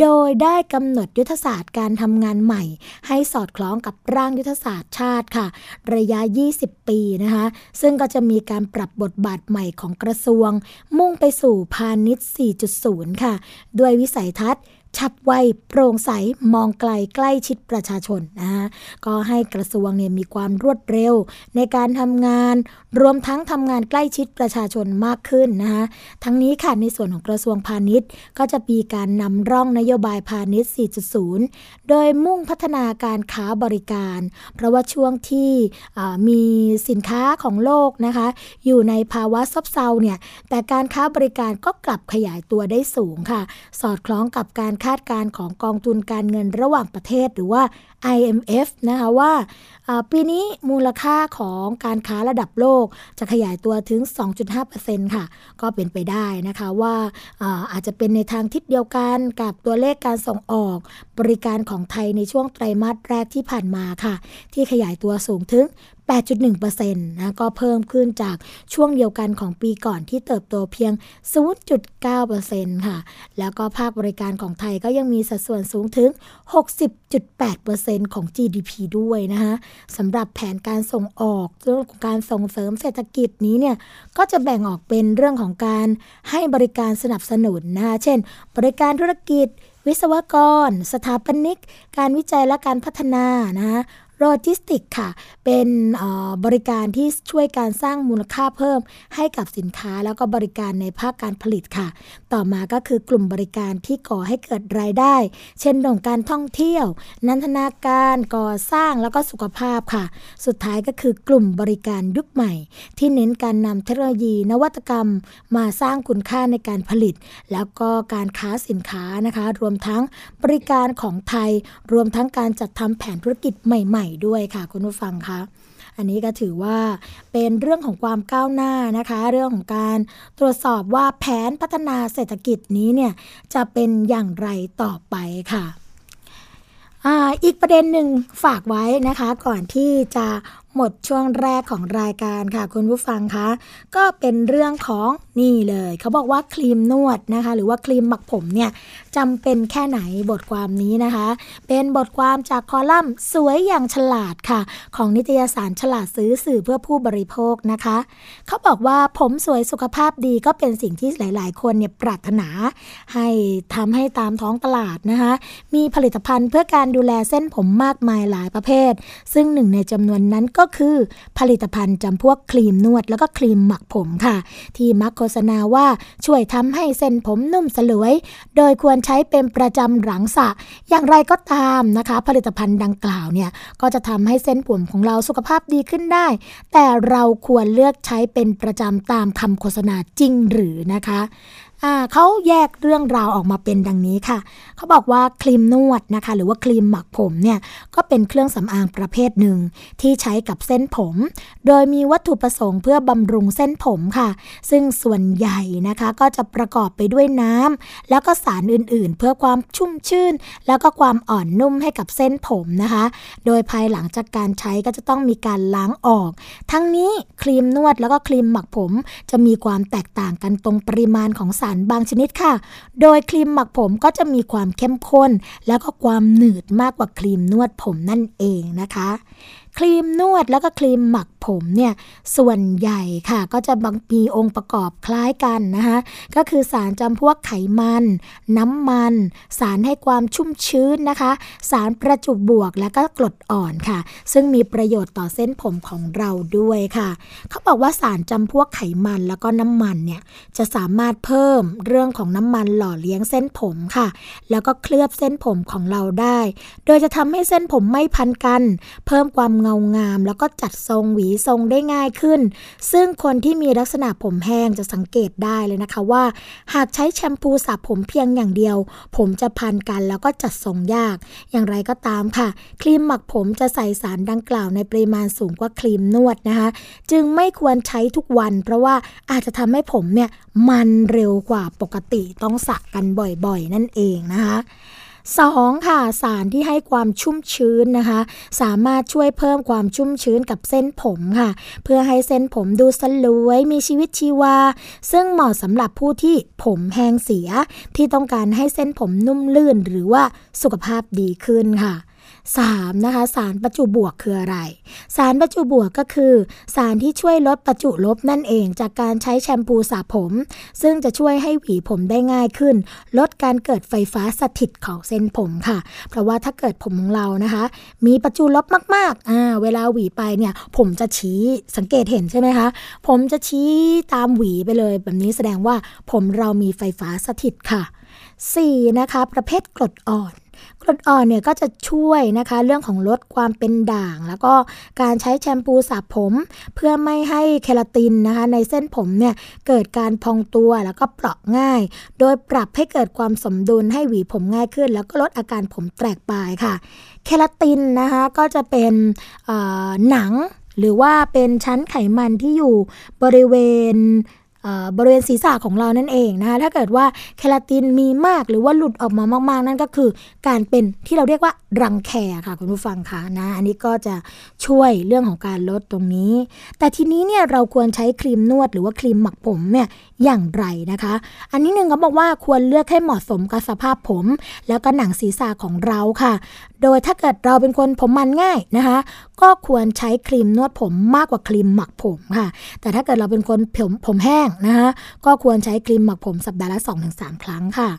โดยได้กำหนดยุทธศาสตร์การทำงานใหม่ ให้สอดคล้องกับร่างยุทธศาสตร์ชาติค่ะ ระยะ 20 ปีนะคะ ซึ่งก็จะมีการปรับบทบาทใหม่ของกระทรวง มุ่งไปสู่พาณิชย์ 4.0 ค่ะ ด้วยวิสัยทัศน์ ฉับไวโปร่งใสมองไกลใกล้ชิดประชาชนนะก็ให้กระทรวงเนี่ยมีความรวดเร็ว ในการทำงาน รวมทั้งทำงานใกล้ชิดประชาชนมากขึ้นนะคะทั้งนี้ค่ะในส่วนของกระทรวงพาณิชย์ ก็จะมีการนำร่องนโยบายพาณิชย์ 4.0 โดยมุ่งพัฒนาการค้าบริการ เพราะว่าช่วงที่มีสินค้าของโลกนะคะอยู่ในภาวะซบเซาเนี่ยแต่การค้าบริการก็กลับขยายตัวได้สูงค่ะ สอดคล้องกับการคาดการณ์ของกองทุนการเงินระหว่างประเทศหรือว่า IMF นะคะว่าปีนี้มูลค่าของการค้าระดับโลกจะขยายตัวถึง 2.5%ค่ะ ก็เป็นไปได้นะคะว่าอาอาจจะเป็นในทางทิศเดียวกันกับตัวเลขการส่งออกบริการของไทยในช่วงไตรมาสแรกที่ผ่านมาค่ะ ที่ขยายตัวสูงถึง 8.1%นะก็เพิ่มขึ้นจากช่วงเดียวกันของปีก่อนที่เติบโตเพียง 0.9%ค่ะ แล้วก็ภาคบริการของไทยก็ยังมีสัดส่วนสูงถึง 60.8%ของ GDP ด้วยนะคะสำหรับแผนการส่งออกเรื่องของการส่งเสริมเศรษฐกิจนี้เนี่ยก็จะแบ่งออกเป็นเรื่องของการให้บริการสนับสนุนนะคะเช่น บริการธุรกิจวิศวกร สถาปนิก การวิจัยและการพัฒนานะคะ โลจิสติกค่ะ เป็นบริการที่ช่วยการสร้างมูลค่าเพิ่ม ให้กับสินค้าแล้วก็บริการในภาคการผลิตค่ะ ต่อมาก็คือกลุ่มบริการที่ก่อให้เกิดรายได้ เช่นเรื่องการท่องเที่ยว นันทนาการก่อสร้างแล้วก็สุขภาพค่ะ สุดท้ายก็คือกลุ่มบริการยุคใหม่ ที่เน้นการนำเทคโนโลยีนวัตกรรม มาสร้างคุณค่าในการผลิต แล้วก็การค้าสินค้านะคะ รวมทั้งบริการของไทย รวมทั้งการจัดทำแผนธุรกิจใหม่ด้วยค่ะคุณผู้ฟังคะอันนี้ก็ถือว่าเป็นเรื่องของความก้าวหน้านะคะ เรื่องของการตรวจสอบว่าแผนพัฒนาเศรษฐกิจนี้เนี่ยจะเป็นอย่างไรต่อไปค่ะอีกประเด็นหนึ่งฝากไว้นะคะ ก่อนที่จะ หมดช่วงแรกของรายการค่ะ คุณผู้ฟังคะ ก็เป็นเรื่องของนี่เลย เขาบอกว่าครีมนวดนะคะ หรือว่าครีมหมักผมเนี่ยจำเป็นแค่ไหนบทความนี้นะคะ เป็นบทความจากคอลัมน์สวยอย่างฉลาดค่ะ ของนิตยสารฉลาดซื้อสื่อเพื่อผู้บริโภคนะคะ เขาบอกว่าผมสวยสุขภาพดีก็เป็นสิ่งที่หลาย ๆ คนเนี่ยปรารถนา ให้ทำให้ตามท้องตลาดนะคะ มีผลิตภัณฑ์เพื่อการดูแลเส้นผมมากมายหลายประเภท ซึ่งหนึ่งในจำนวนนั้นก็ก็คือผลิตภัณฑ์จำพวกครีมนวดแล้วก็ครีมหมักผมค่ะ ที่มักโฆษณาว่าช่วยทำให้เส้นผมนุ่มสลวย โดยควรใช้เป็นประจำหลังสระอย่างไรก็ตามนะคะ ผลิตภัณฑ์ดังกล่าวเนี่ยก็จะทำให้เส้นผมของเราสุขภาพดีขึ้นได้ แต่เราควรเลือกใช้เป็นประจำตามคำโฆษณาจริงหรือนะคะ เขาแยกเรื่องราวออกมาเป็นดังนี้ค่ะ เขาบอกว่าครีมนวดนะคะ หรือว่าครีมหมักผมเนี่ยก็เป็นเครื่องสำอางประเภทหนึ่ง ที่ใช้กับเส้นผม โดยมีวัตถุประสงค์เพื่อบำรุงเส้นผมค่ะ ซึ่งส่วนใหญ่นะคะก็จะประกอบไปด้วยน้ำแล้วก็สารอื่นๆ เพื่อความชุ่มชื่น แล้วก็ความอ่อนนุ่มให้กับเส้นผมนะคะ โดยภายหลังจากการใช้ก็จะต้องมีการล้างออก ทั้งนี้ครีมนวดแล้วก็ครีมหมักผม จะมีความแตกต่างกันตรงปริมาณของสารบางชนิดค่ะ โดยครีมหมักผมก็จะมีความเข้มข้น แล้วก็ความหนืดมากกว่าครีมนวดผมนั่นเองนะคะ ครีมนวดแล้วก็ครีมหมัก ผมเนี่ยส่วนใหญ่ค่ะก็จะบางมีองค์ประกอบคล้ายกันนะคะก็คือสารจำพวกไขมัน น้ำมัน สารให้ความชุ่มชื้นนะคะ สารประจุบวกและก็กรดอ่อนค่ะ ซึ่งมีประโยชน์ต่อเส้นผมของเราด้วยค่ะ เขาบอกว่าสารจำพวกไขมันแล้วก็น้ำมันเนี่ยจะสามารถเพิ่มเรื่องของน้ำมันหล่อเลี้ยงเส้นผมค่ะ แล้วก็เคลือบเส้นผมของเราได้ โดยจะทำให้เส้นผมไม่พันกัน เพิ่มความเงางาม แล้วก็จัดทรงหวีทรงได้ง่ายขึ้น ซึ่งคนที่มีลักษณะผมแห้งจะสังเกตได้เลยนะคะว่า หากใช้แชมพูสระผมเพียงอย่างเดียว ผมจะพันกันแล้วก็จัดทรงยาก อย่างไรก็ตามค่ะ ครีมหมักผมจะใส่สารดังกล่าวในปริมาณสูงกว่าครีมนวดนะคะ จึงไม่ควรใช้ทุกวัน เพราะว่าอาจจะทำให้ผมเนี่ยมันเร็วกว่าปกติต้องสระกันบ่อยๆ นั่นเองนะคะ สองค่ะสารที่ให้ความชุ่มชื้นนะคะ สามารถช่วยเพิ่มความชุ่มชื้นกับเส้นผมค่ะ เพื่อให้เส้นผมดูสลวยมีชีวิตชีวา ซึ่งเหมาะสำหรับผู้ที่ผมแห้งเสีย ที่ต้องการให้เส้นผมนุ่มลื่นหรือว่าสุขภาพดีขึ้นค่ะ 3. นะคะสารประจุบวกคืออะไร สารประจุบวกก็คือ สารที่ช่วยลดประจุลบนั่นเองจากการใช้แชมพูสระผม ซึ่งจะช่วยให้หวีผมได้ง่ายขึ้น ลดการเกิดไฟฟ้าสถิตของเส้นผมค่ะ เพราะว่าถ้าเกิดผมของเรานะคะ มีประจุลบมากๆอ่าเวลาหวีไปเนี่ยผมจะชี้สังเกตเห็นใช่ไหมคะ ผมจะชี้ตามหวีไปเลย แบบนี้แสดงว่าผมเรามีไฟฟ้าสถิตค่ะ 4. นะคะประเภทกรดอ่อน กรดอ่อนเนี่ยก็จะช่วยนะคะ เรื่องของลดความเป็นด่าง แล้วก็การใช้แชมพูสระผม เพื่อไม่ให้เคลาตินนะคะ ในเส้นผมเนี่ยเกิดการพองตัวแล้วก็เปราะง่าย โดยปรับให้เกิดความสมดุลให้หวีผมง่ายขึ้น แล้วก็ลดอาการผมแตกปลายค่ะ เคลาตินนะคะก็จะเป็นหนังหรือว่าเป็นชั้นไขมันที่อยู่บริเวณ บริเวณศีรษะของเรานั่นเองนะคะถ้าเกิดว่าเคลาตินมีมากหรือว่าหลุดออกมามากๆ นั่นก็คือการเป็นที่เราเรียกว่ารังแคค่ะคุณผู้ฟังค่ะนะอันนี้ก็จะช่วยเรื่องของการลดตรงนี้ แต่ทีนี้เนี่ยเราควรใช้ครีมนวดหรือว่าครีมหมักผมเนี่ยอย่างไรนะคะ อันนี้หนึ่งเขาบอกว่าควรเลือกให้เหมาะสมกับสภาพผม แล้วก็หนังศีรษะของเราค่ะ โดยถ้าเกิดเราเป็นคนผมมันง่ายนะคะ ก็ควรใช้ครีมนวดผมมากกว่าครีมหมักผมค่ะ แต่ถ้าเกิดเราเป็นคนผมผมแห้งนะคะก็ควรใช้ครีมหมักผมสัปดาห์ละ 2-3 ครั้งค่ะ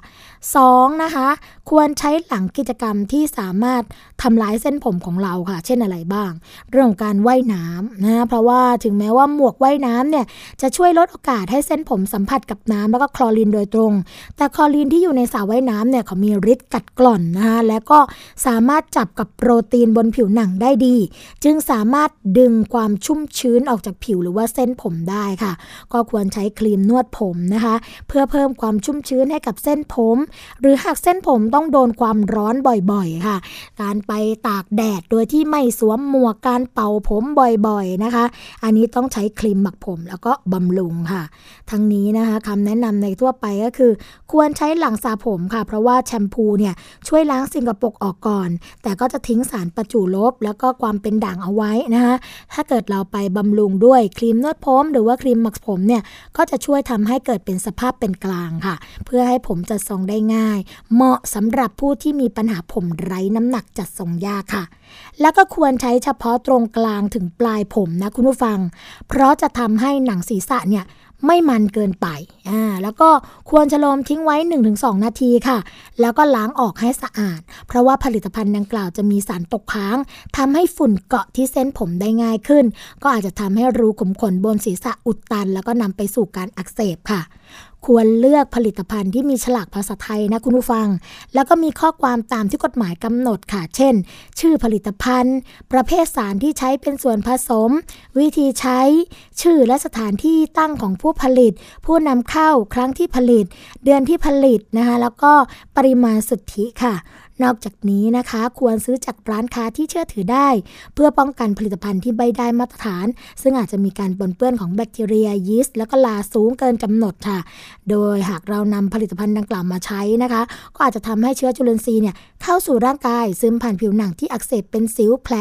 2. นะคะ ควรใช้หลังกิจกรรมที่สามารถทำลายเส้นผมของเราค่ะ เช่นอะไรบ้าง เรื่องของการว่ายน้ำนะเพราะว่าถึงแม้ว่าหมวกว่ายน้ำเนี่ยจะช่วยลดโอกาสให้เส้นผมสัมผัสกับน้ำแล้วก็คลอรีนโดยตรง แต่คลอรีนที่อยู่ในสระว่ายน้ำเนี่ยเขามีฤทธิ์กัดกร่อนนะคะและก็สามารถจับกับโปรตีนบนผิวหนังได้ดี จึงสามารถดึงความชุ่มชื้นออกจากผิวหรือว่าเส้นผมได้ค่ะ ก็ควรใช้ครีมนวดผมนะคะ เพื่อเพิ่มความชุ่มชื้นให้กับเส้นผมหรือหากเส้นผมต้องโดนความร้อนบ่อยๆ ค่ะ การไปตากแดดโดยที่ไม่สวมหมวกการเป่าผมบ่อยๆนะคะ อันนี้ต้องใช้ครีมหมักผมแล้วก็บำรุงค่ะ ทั้งนี้นะคะคำแนะนำในทั่วไปก็คือ ควรใช้หลังสระผมค่ะ เพราะว่าแชมพูเนี่ยช่วยล้างสิ่งกระปรกออกก่อน แต่ก็จะทิ้งสารประจุลบ แล้วก็ความเป็นด่างเอาไว้นะคะถ้าเกิดเราไปบำรุงด้วยครีมนวดผมหรือว่าครีมหมักผมเนี่ยก็จะช่วยทำให้เกิดเป็นสภาพเป็นกลางค่ะ เพื่อให้ผมจัดทรงได้ง่าย เหมาะสำหรับผู้ที่มีปัญหาผมไร้น้ำหนักจัดทรงยากค่ะ แล้วก็ควรใช้เฉพาะตรงกลางถึงปลายผมนะคุณผู้ฟัง เพราะจะทำให้หนังศีรษะเนี่ยไม่มันเกินไป อ่า แล้วก็ควรจะลมทิ้งไว้ 1-2 นาทีค่ะ แล้วก็ล้างออกให้สะอาด เพราะว่าผลิตภัณฑ์ดังกล่าวจะมีสารตกค้างทำให้ฝุ่นเกาะที่เส้นผมได้ง่ายขึ้น ก็อาจจะทำให้รูขุมขนบนศีรษะอุดตัน แล้วก็นำไปสู่การอักเสบค่ะ ควรเลือกผลิตภัณฑ์ที่มีฉลากภาษาไทยนะคุณผู้ฟัง แล้วก็มีข้อความตามที่กฎหมายกำหนดค่ะ เช่น ชื่อผลิตภัณฑ์ ประเภทสารที่ใช้เป็นส่วนผสม วิธีใช้ ชื่อและสถานที่ตั้งของผู้ผลิต ผู้นำเข้าครั้งที่ผลิต เดือนที่ผลิตนะคะแล้วก็ปริมาณสุทธิค่ะนอกจากนี้นะคะ ควรซื้อจากร้านค้าที่เชื่อถือได้ เพื่อป้องกันผลิตภัณฑ์ที่ไม่ได้มาตรฐาน ซึ่งอาจจะมีการปนเปื้อนของแบคทีเรียยีสต์แล้วก็ลาสูงเกินกำหนดค่ะ โดยหากเรานำผลิตภัณฑ์ดังกล่าวมาใช้นะคะ ก็อาจจะทำให้เชื้อจุลินทรีย์เนี่ยเข้าสู่ร่างกายซึมผ่านผิวหนังที่อักเสบเป็นสิวแผล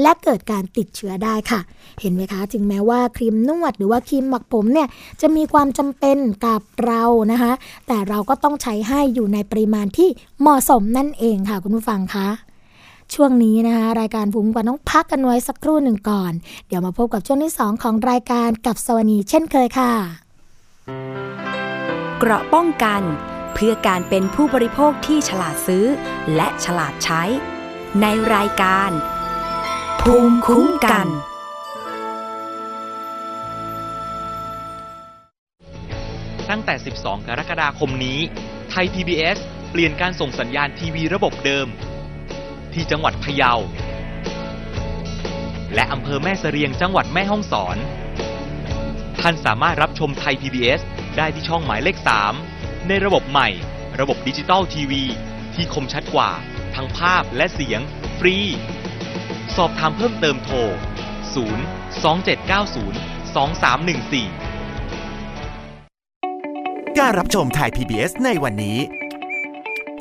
และเกิดการติดเชื้อได้ค่ะ เห็นไหมคะ ถึงแม้ว่าครีมนวดหรือว่าครีมหมักผมเนี่ยจะมีความจำเป็นกับเรานะคะ แต่เราก็ต้องใช้ให้อยู่ในปริมาณที่เหมาะสมนั่นเองค่ะคุณผู้ฟังคะช่วงนี้นะคะรายการภูมิกว่าต้องพักกันไว้สักครู่หนึ่งก่อน เดี๋ยวมาพบกับช่วงที่ 2 ของรายการกับสวนีเช่นเคยค่ะ เกราะป้องกัน เพื่อการเป็นผู้บริโภคที่ฉลาดซื้อ และฉลาดใช้ ในรายการ ภูมิคุ้มกันตั้งแต่ 12 กรกฎาคมนี้ ไทย PBS เปลี่ยนการส่งสัญญาณทีวีระบบเดิม ที่จังหวัดพะเยา และอำเภอแม่เสรียงจังหวัดแม่ฮ่องสอน ท่านสามารถรับชมไทย PBS ได้ที่ช่องหมายเลข 3 ในระบบใหม่ ระบบดิจิตอลทีวีที่คมชัดกว่า ทั้งภาพและเสียง ฟรี สอบถามเพิ่มเติมโทร 0 2790 2314 การรับชมไทย PBS ในวันนี้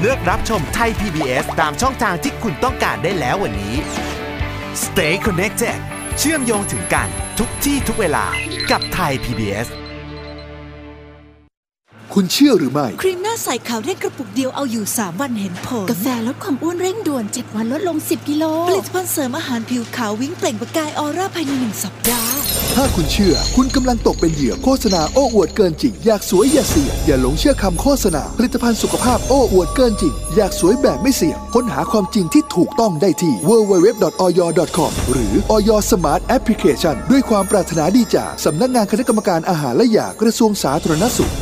เลือกรับชมไทย PBS ตามช่องทางที่คุณต้องการได้แล้ววันนี้ Stay connected เชื่อมโยงถึงกันทุกที่ทุกเวลากับไทย PBS คุณเชื่อหรือไม่ ครีมหน้าใสขาวเร่งกระปุกเดียวเอาอยู่ 3 วันเห็นผล กาแฟลดความอ้วนเร่งด่วน 7 วันลดลง 10 กิโล ผลิตภัณฑ์เสริมอาหารผิวขาววิ่งเปล่งประกายออร่าภายในหนึ่งสัปดาห์ ถ้าคุณเชื่อ คุณกำลังตกเป็นเหยื่อโฆษณาโอ้อวดเกินจริง อยากสวยอย่าเสี่ยง อย่าหลงเชื่อคำโฆษณา ผลิตภัณฑ์สุขภาพโอ้อวดเกินจริง อยากสวยแบบไม่เสี่ยง ค้นหาความจริงที่ถูกต้องได้ที่ www.oyor.com หรือ Oy Smart Application ด้วยความปรารถนาดีจากสำนักงานคณะกรรมการอาหารและยากระทรวงสาธารณสุข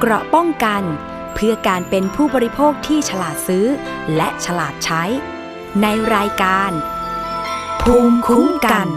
เกราะป้องกัน เพื่อการเป็นผู้บริโภคที่ฉลาดซื้อ และฉลาดใช้ ในรายการ ภูมิคุ้มกัน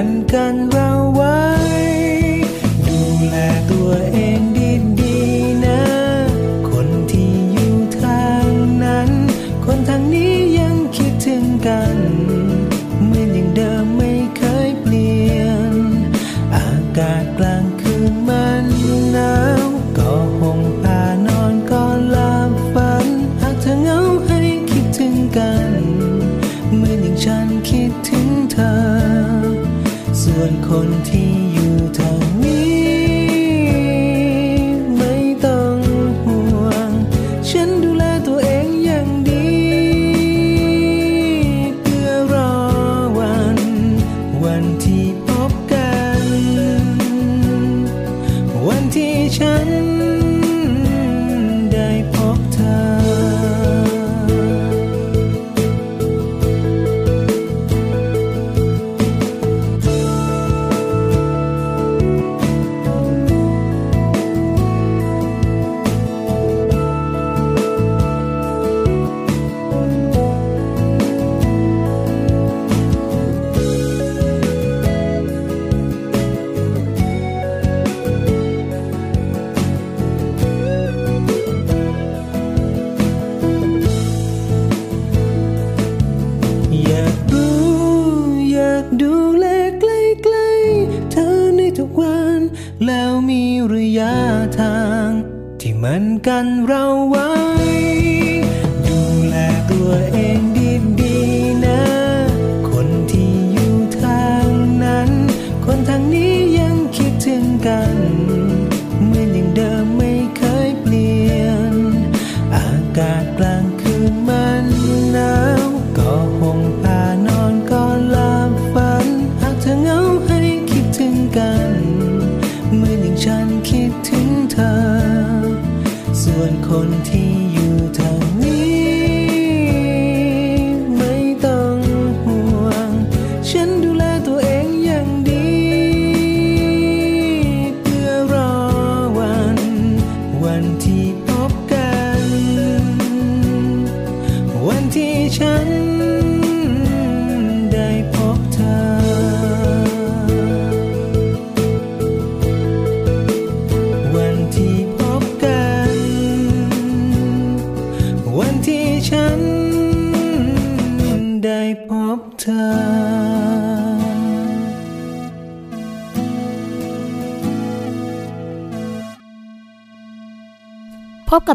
ที่มันกันเร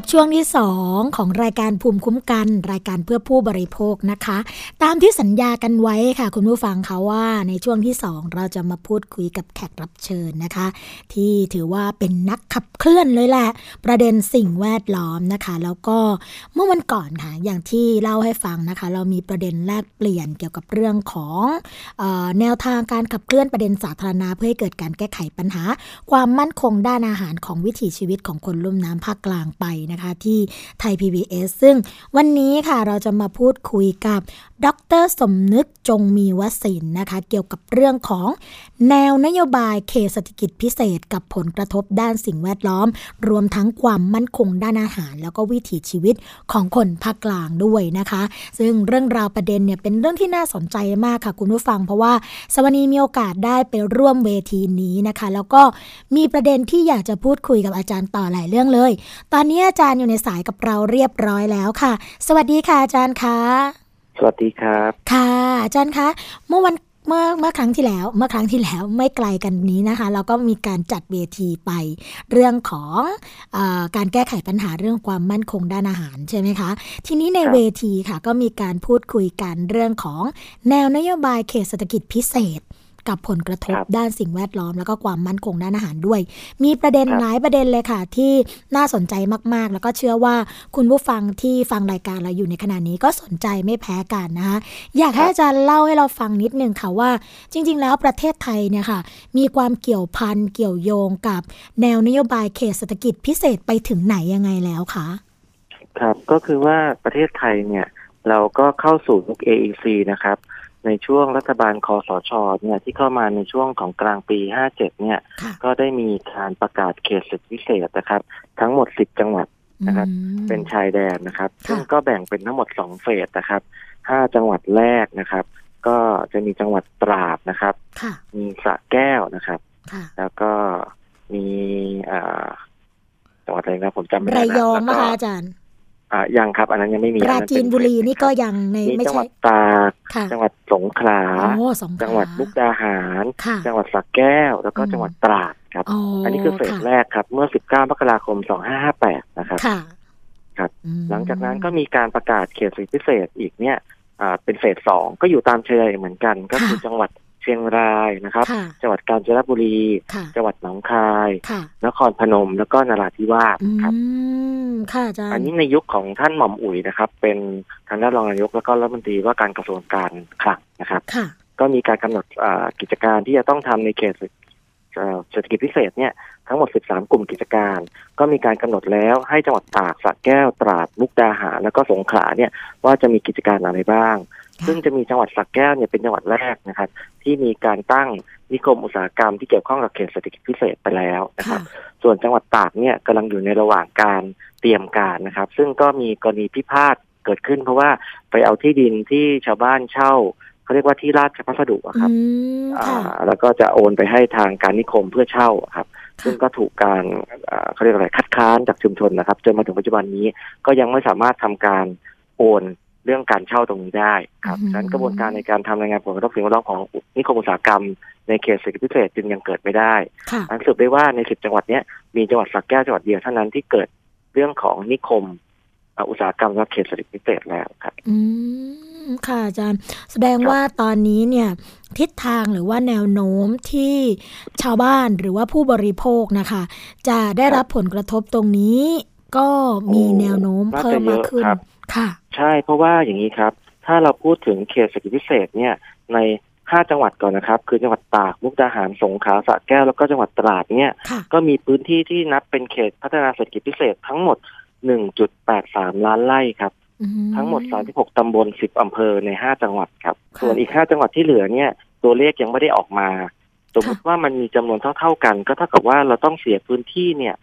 กับช่วงที่ 2 ของรายการภูมิคุ้มกัน รายการเพื่อผู้บริโภคนะคะามที่สัญญากันไว้ค่ะ คุณผู้ฟังเขาว่าในช่วงที่ 2 เราจะมาพูดคุยกับแขกรับเชิญนะคะ ที่ถือว่าเป็นนักขับเคลื่อนเลยแหละ ประเด็นสิ่งแวดล้อมนะคะ แล้วก็เมื่อวันก่อนค่ะอย่างที่เล่าให้ฟังนะคะ เรามีประเด็นแลกเปลี่ยนเกี่ยวกับเรื่องของออแนวทางการขับเคลื่อนประเด็นสาธารณะเพื่อให้เกิดการแก้ไขปัญหา ความมั่นคงด้านอาหารของวิถีชีวิตของคนลุ่มน้ำภาคกลางไปนะคะ ที่ไทย PBS ซึ่งวันนี้ค่ะเราจะมาพูดคุยกับดรสมนึกจงมีวสินนะคะ เกี่ยวกับเรื่องของแนวนโยบายเขตเศรษฐกิจพิเศษ กับผลกระทบด้านสิ่งแวดล้อม รวมทั้งความมั่นคงด้านอาหาร แล้วก็วิถีชีวิตของคนภาคกลางด้วยนะคะ ซึ่งเรื่องราวประเด็นเนี่ยเป็นเรื่องที่น่าสนใจมากค่ะคุณผู้ฟัง เพราะว่าสวนีมีโอกาสได้ไปร่วมเวทีนี้นะคะ แล้วก็มีประเด็นที่อยากจะพูดคุยกับอาจารย์ต่อหลายเรื่องเลย ตอนนี้อาจารย์อยู่ในสายกับเราเรียบร้อยแล้วค่ะ สวัสดีค่ะอาจารย์คะ สวัสดีครับ ค่ะอาจารย์คะเมื่อวันเมื่อเมื่อครั้งที่แล้ว เมื่อครั้งที่แล้วไม่ไกลกันนี้นะคะ เราก็มีการจัดเวทีไปเรื่องของเออการแก้ไขปัญหาเรื่องความมั่นคงด้านอาหารใช่ไหมคะ ทีนี้ในครับเวทีค่ะก็มีการพูดคุยกันเรื่องของแนวนโยบายเขตเศรษฐกิจพิเศษ กับผลกระทบครับด้านสิ่งแวดล้อม แล้วก็ความมั่นคงด้านอาหารด้วย มีประเด็นครับหลายประเด็นเลยค่ะ ที่น่าสนใจมากๆ แล้วก็เชื่อว่าคุณผู้ฟังที่ฟังรายการเราอยู่ในขณะนี้ก็สนใจไม่แพ้กันนะคะอยากให้อาจารย์เล่าให้เราฟังนิดนึงค่ะว่า จริง ๆ แล้วประเทศไทยเนี่ยค่ะ มีความเกี่ยวพันเกี่ยวโยงกับแนวนโยบายเขตเศรษฐกิจพิเศษไปถึงไหนยังไงแล้วคะครับก็คือว่าประเทศไทยเนี่ยเราก็เข้าสู่ยุค AEC นะครับ ในช่วงรัฐบาลคอสชเนี่ยที่เข้ามาในช่วงของกลางปี 57 เนี่ยค่ะก็ได้มีการประกาศเขตเศรษฐกิจพิเศษนะครับ ทั้งหมด 10 จังหวัดนะครับอืมเป็นชายแดนนะครับค่ะซึ่งก็แบ่งเป็นทั้งหมด 2 เฟสนะครับ 5 จังหวัดแรกนะครับ ก็จะมีจังหวัดตราดนะครับค่ะมีสระแก้วนะครับค่ะแล้วก็มีอ่าจังหวัดอะไรนะผมจำไม่ได้ระนะยองแล้วนะก็คะอาจารย์ อ่ายังครับ อันนั้นยังไม่มีปราอันนั้นจีเป็นบุรีเฟสนี่ก็ยังในมีไม่จังหใช่วัดตากค่ะจังหวัดสงขลาโอ้สงขลาจังหวัดมุกดาหารค่ะจังหวัดสระแก้ว แล้วก็อืมจังหวัดตราดครับอ๋ออัอันนี้คือเฟสแรกครับ เมื่อ 19มกราคม 2558 นะครับค่ะครับอืมหลังจากนั้นก็มีการประกาศเขตเศรษฐกิจพิเศษอีกเนี่ยอ่าเป็นเฟสสองก็อยู่ตามชายแดนเหมือนกัน ก็คือจังหวัด เชียงรายนะครับค่ะจังหวัดกาญจนบุรีค่ะจังหวัดหนองคายค่ะนครพนมแล้วก็นราธิวาสอืครับมค่ะอาจารย์อันนี้ในยุคของท่านหม่อมอุ๋ยนะครับ เป็นทางด้านรองนายกแล้วก็รัฐมนตรีว่าการกระทรวงการคลังนะครับค่ะก็มีการกำหนดอ่ากิจการที่จะต้องทำในเขต เอ่อเศรษฐกิจพิเศษเนี่ยทั้งหมด 13 กลุ่มกิจการ ก็มีการกำหนดแล้วให้จังหวัดตากสระแก้วตราดมุกดาหารแล้วก็สงขลาเนี่ยว่าจะมีกิจการอะไรบ้างค่ะซึ่งจะมีจังหวัดสระแก้วเนี่ยเป็นจังหวัดแรกนะครับ ที่มีการตั้งนิคมอุตสาหกรรมที่เกี่ยวข้องกับเขตเศรษฐกิจพิเศษไปแล้วนะครับค่ะส่วนจังหวัดตากเนี่ยกำลังอยู่ในระหว่างการเตรียมการนะครับ ซึ่งก็มีกรณีพิพาทเกิดขึ้นเพราะว่าไปเอาที่ดินที่ชาวบ้านเช่า เขาเรียกว่าที่ราชพัสดุอะครับอืมอ่าค่ะแล้วก็จะโอนไปให้ทางการนิคมเพื่อเช่าอะครับ ซึ่งค่ะก็ถูกการอ่าเขาเรียกอะไรคัดค้านจากชุมชนนะครับ จนมาถึงปัจจุบันนี้ก็ยังไม่สามารถทำการโอนเรื่องการเช่าตรงนี้ได้ครับอืมฉะนั้นกระบวนการในการทำรายงานผลกระทบสิ่งแวดล้อมของนิคมอุตสาหกรรม ในเขตเศรษฐกิจพิเศษจึงยังเกิดไม่ได้ค่ะอันสรุปได้ว่าในสิบจังหวัดเนี้ยมีจังหวัดสักแก้วจังหวัดเดียวเท่านั้นที่เกิดเรื่องของนิคมอ่าอุตสาหกรรมและเขตเศรษฐกิจพิเศษแล้วครับ อืม ค่ะอาจารย์ แสดงว่าตอนนี้เนี่ยทิศทางหรือว่าแนวโน้มที่ชาวบ้านหรือว่าผู้บริโภคนะคะ จะได้รับผลกระทบตรงนี้ก็มีโอ้แนวโน้มน่าจะเพิ่มมากขึ้นเยอะครับค่ะ ใช่เพราะว่าอย่างนี้ครับ ถ้าเราพูดถึงเขตเศรษฐกิจพิเศษเนี่ยในห้าจังหวัดก่อนนะครับ คือจังหวัดตากมุกดาหารสงขลาสระแก้วแล้วก็จังหวัดตราดเนี่ยค่ะก็มีพื้นที่ที่นับเป็นเขตพัฒนาเศรษฐกิจพิเศษทั้งหมด 1.83 ล้านไร่ครับอื ทั้งหมด 36 ตำบล 10 อำเภอใน 5 จังหวัดครับค่ะส่วนอีก 5 จังหวัดที่เหลือเนี่ย ตัวเลขยังไม่ได้ออกมา สมมติว่ามันมีจำนวนเท่า ๆกัน ก็เท่ากับว่าเราต้องเสียพื้นที่เนี่ย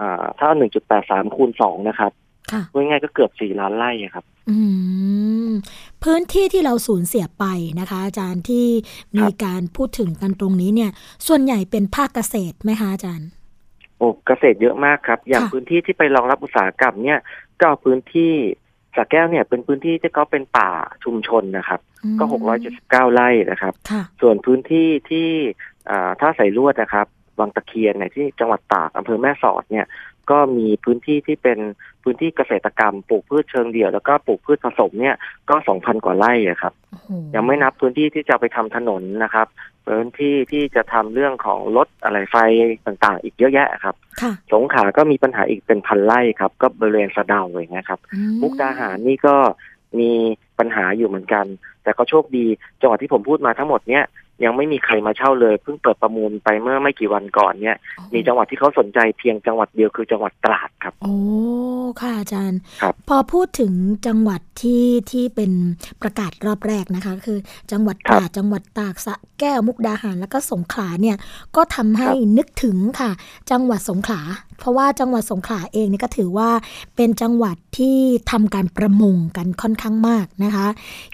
อ่าถ้า 1.83 คูณ 2 นะครับค่ะพูดง่ายๆก็เกือบ 4 ล้านไร่อะครับ อืม พื้นที่ที่เราสูญเสียไปนะคะ อาจารย์ที่มีการพูดถึงกันตรงนี้เนี่ย ส่วนใหญ่เป็นภาคเกษตรไหมคะอาจารย์ โอ้เกษตรเยอะมากครับ อย่างค่ะพื้นที่ที่ไปรองรับอุตสาหกรรมเนี่ยก็เอาพื้นที่ สระแก้วเนี่ยเป็นพื้นที่ที่เขาเป็นป่าชุมชนนะครับ ก็679ไร่นะครับค่ะส่วนพื้นที่ที่อ่าท่าใส่ลวดนะครับวังตะเคียนเนี่ยที่จังหวัดตากอำเภอแม่สอดเนี่ย ก็มีพื้นที่ที่เป็นพื้นที่เกษตรกรรมปลูกพืชเชิงเดี่ยวแล้วก็ปลูกพืชผสมเนี่ยก็2,000กว่าไร่อะครับโอ้โหยังไม่นับพื้นที่ที่จะไปทำถนนนะครับ พื้นที่ที่จะทำเรื่องของรถอะไรไฟต่างๆ อีกเยอะแยะครับค่ะสงขลาก็มีปัญหาอีกเป็นพันไร่ครับ ก็บริเวณสะเดาอย่างเงี้ยครับอืมุกดาหารนี่ก็มีปัญหาอยู่เหมือนกัน แต่ก็โชคดีจังหวัดที่ผมพูดมาทั้งหมดเนี่ย ยังไม่มีใครมาเช่าเลยเพิ่งเปิดประมูลไปเมื่อไม่กี่วันก่อนเนี่ย มีจังหวัดที่เขาสนใจเพียงจังหวัดเดียวคือจังหวัดตราดครับ โอ้ค่ะอาจารย์ครับพอพูดถึงจังหวัดที่ที่เป็นประกาศรอบแรกนะคะ คือจังหวัดครัตบราดจังหวัดตากสระแก้วมุกดาหารแล้วก็สงขลาเนี่ยก็ทำให้นึกถึงค่ะ จังหวัดสงขลา เพราะว่าจังหวัดสงขลาเองเนี่ยก็ถือว่าเป็นจังหวัดที่ทำการประมงกันค่อนข้างมากนะคะ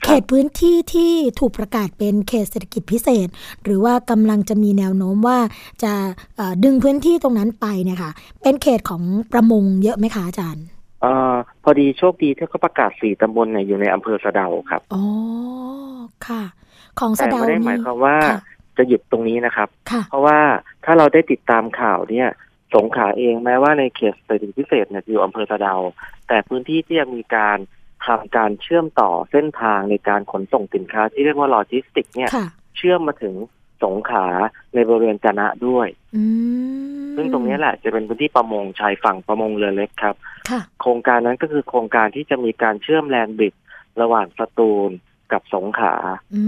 เขตพื้นที่ที่ถูกประกาศเป็นเขตเศรษฐกิจพิเศษ หรือว่ากำลังจะมีแนวโน้มว่าจะเอ่อดึงพื้นที่ตรงนั้นไปเนี่ยค่ะ เป็นเขตของประมงเยอะไหมคะอาจารย์เอ่อพอดีโชคดีที่เขาประกาศสี่ตำบลเนี่ยอยู่ในอำเภอสะเดาครับอ๋อค่ะ ของแต่สะเดาไม่ได้หมายความว่าค่ะจะหยุดตรงนี้นะครับค่ะเพราะว่าถ้าเราได้ติดตามข่าวเนี่ย สงขลาเองแม้ว่าในเขตเศรษฐกิจพิเศษเนี่ยอยู่อำเภอสะเดา แต่พื้นที่ที่ยังมีการทำการเชื่อมต่อเส้นทางในการขนส่งสินค้าที่เรียกว่าโลจิสติก เนี่ยค่ะเชื่อมมาถึงสงขลาในบริเวณจะนะด้วยอืมซึ่งตรงนี้แหละจะเป็นพื้นที่ประมงชายฝั่งประมงเรือเล็กครับค่ะโครงการนั้นก็คือโครงการที่จะมีการเชื่อมแลนด์บริดจ์ระหว่างสตูลกับสงขลาอื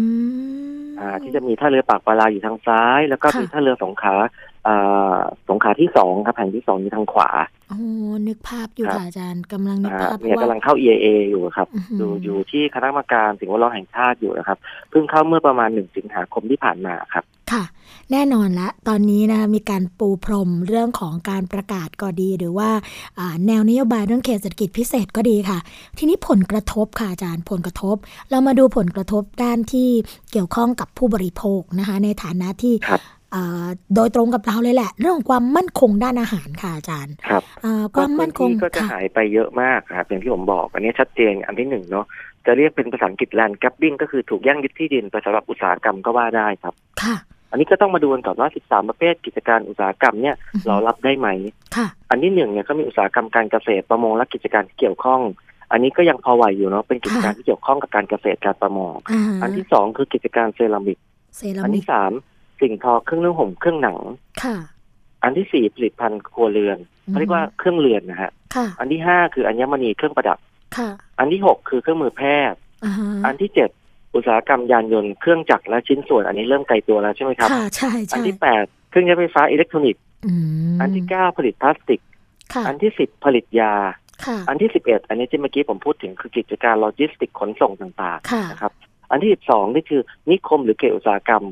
มอ่าที่จะมีท่าเรือปากปลาอยู่ทางซ้าย แล้วก็ค่ะมีท่าเรือสงขลาอ่า สงขลาที่สองครับแห่งที่สองอยู่ทางขวาโอ้นึกภาพอยู่ครับค่ะอาจารย์กำลังนึกอ่าภาพเพเนี่ยราะว่ากำลังเข้า EAA อยู่ครับอื้อหืออยู่อยู่ที่คณะกรรมการสิ่งแวดล้อมแห่งชาติอยู่นะครับเพิ่งเข้าเมื่อประมาณหนึ่งสิงหาคมที่ผ่านมาครับ ค่ะ แน่นอนละ ตอนนี้นะคะมีการปูพรมเรื่องของการประกาศก็ดี หรือว่าอ่าแนวนโยบายเรื่องเขตเศรษฐกิจพิเศษก็ดีค่ะ ทีนี้ผลกระทบค่ะอาจารย์ผลกระทบ เรามาดูผลกระทบด้านที่เกี่ยวข้องกับผู้บริโภคนะคะ ในฐานะที่ครับอ่า โดยตรงกับเราเลยแหละ เรื่องของความมั่นคงด้านอาหารค่ะอาจารย์ ครับอ่าคก็วามพื้มั่นนคงที่ก็จะค่ะหายไปเยอะมากครับอย่างที่ผมบอก อันนี้ชัดเจนอันที่หนึ่งเนาะจะเรียกเป็นภาษาอังกฤษแลนด์แก b บิ้งก็คือถูกแย่งยึดที่ดินไปสำหรับอุตสาหกรรมก็ว่าได้ครับ ค่ะ อันนี้ก็ต้องมาดูกันก่อนว่า 13 ประเภทกิจการอุตสาหกรรมเนี่ยอือฮึเรารับได้ไหมค่ะ อันที่หนึ่งเนี่ยก็มีอุตสาหกรรมการเกษตรประมงและกิจการที่เกี่ยวข้อง อันนี้ก็ยังพอไหวอยู่เนาะเป็นกิจการที่เกี่ยวข้องกับการเกษตรการประมงอ่าฮะอันที่สองคือกิจการเซรามิกเซราอันมิกที่สาม สิ่งทอเครื่องนึ่งห่มเครื่องหนัง ค่ะ อันที่สี่ผลิตภัณฑ์ครัวเรือนเขาเรียกว่าเครื่องเรือนนะฮะค่ะอันที่ห้าคืออัญมณีเครื่องประดับ ค่ะ อันที่หกคือเครื่องมือแพทย์อ่าฮะอันที่เจ็ดอุตสาหกรรมยานยนต์เครื่องจักรและชิ้นส่วน อันนี้เริ่มไกลตัวแล้วใช่ไหมครับ ค่ะใช่อัใช่ที่แปดเครื่องใช้ไฟฟ้าอิเล็กทรอนิกส์อืมอันที่เก้าผลิตพลาสติกค่ะอันที่สิบผลิตยาค่ะอันที่สิบเอ็ดอันนี้ที่เมื่อกี้ผมพูดถึงคือกิจการโลจิสติกขนส่งต่างค่ะๆนะครับ อันที่สิบสองนี่คือนิคมหรือเขตอุตสาหกรรม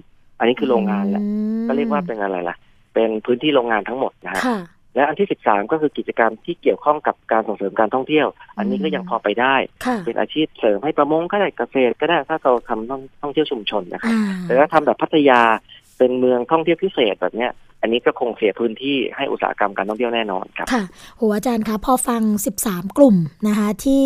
อันนี้คือโรงงานแหละอืมก็เรียกว่าเป็นอะไรล่ะ เป็นพื้นที่โรงงานทั้งหมดนะฮะค่ะและอันที่สิบสามก็คือกิจกรรมที่เกี่ยวข้องกับการส่งเสริมการท่องเที่ยว อันนี้ก็ยังพอไปได้ค่ะเป็นอาชีพเสริมให้ประมงก็ได้เกษตรก็ได้ถ้าเราทำท่องท่องเที่ยวชุมชนนะครับอ่าแต่ถ้าทำแบบพัทยาเป็นเมืองท่องเที่ยวพิเศษแบบเนี้ย อันนี้ก็คงเสียพื้นที่ให้อุตสาหกรรมการท่องเที่ยวแน่นอนครับค่ะโหอาจารย์คะพอฟัง 13 กลุ่มนะคะที่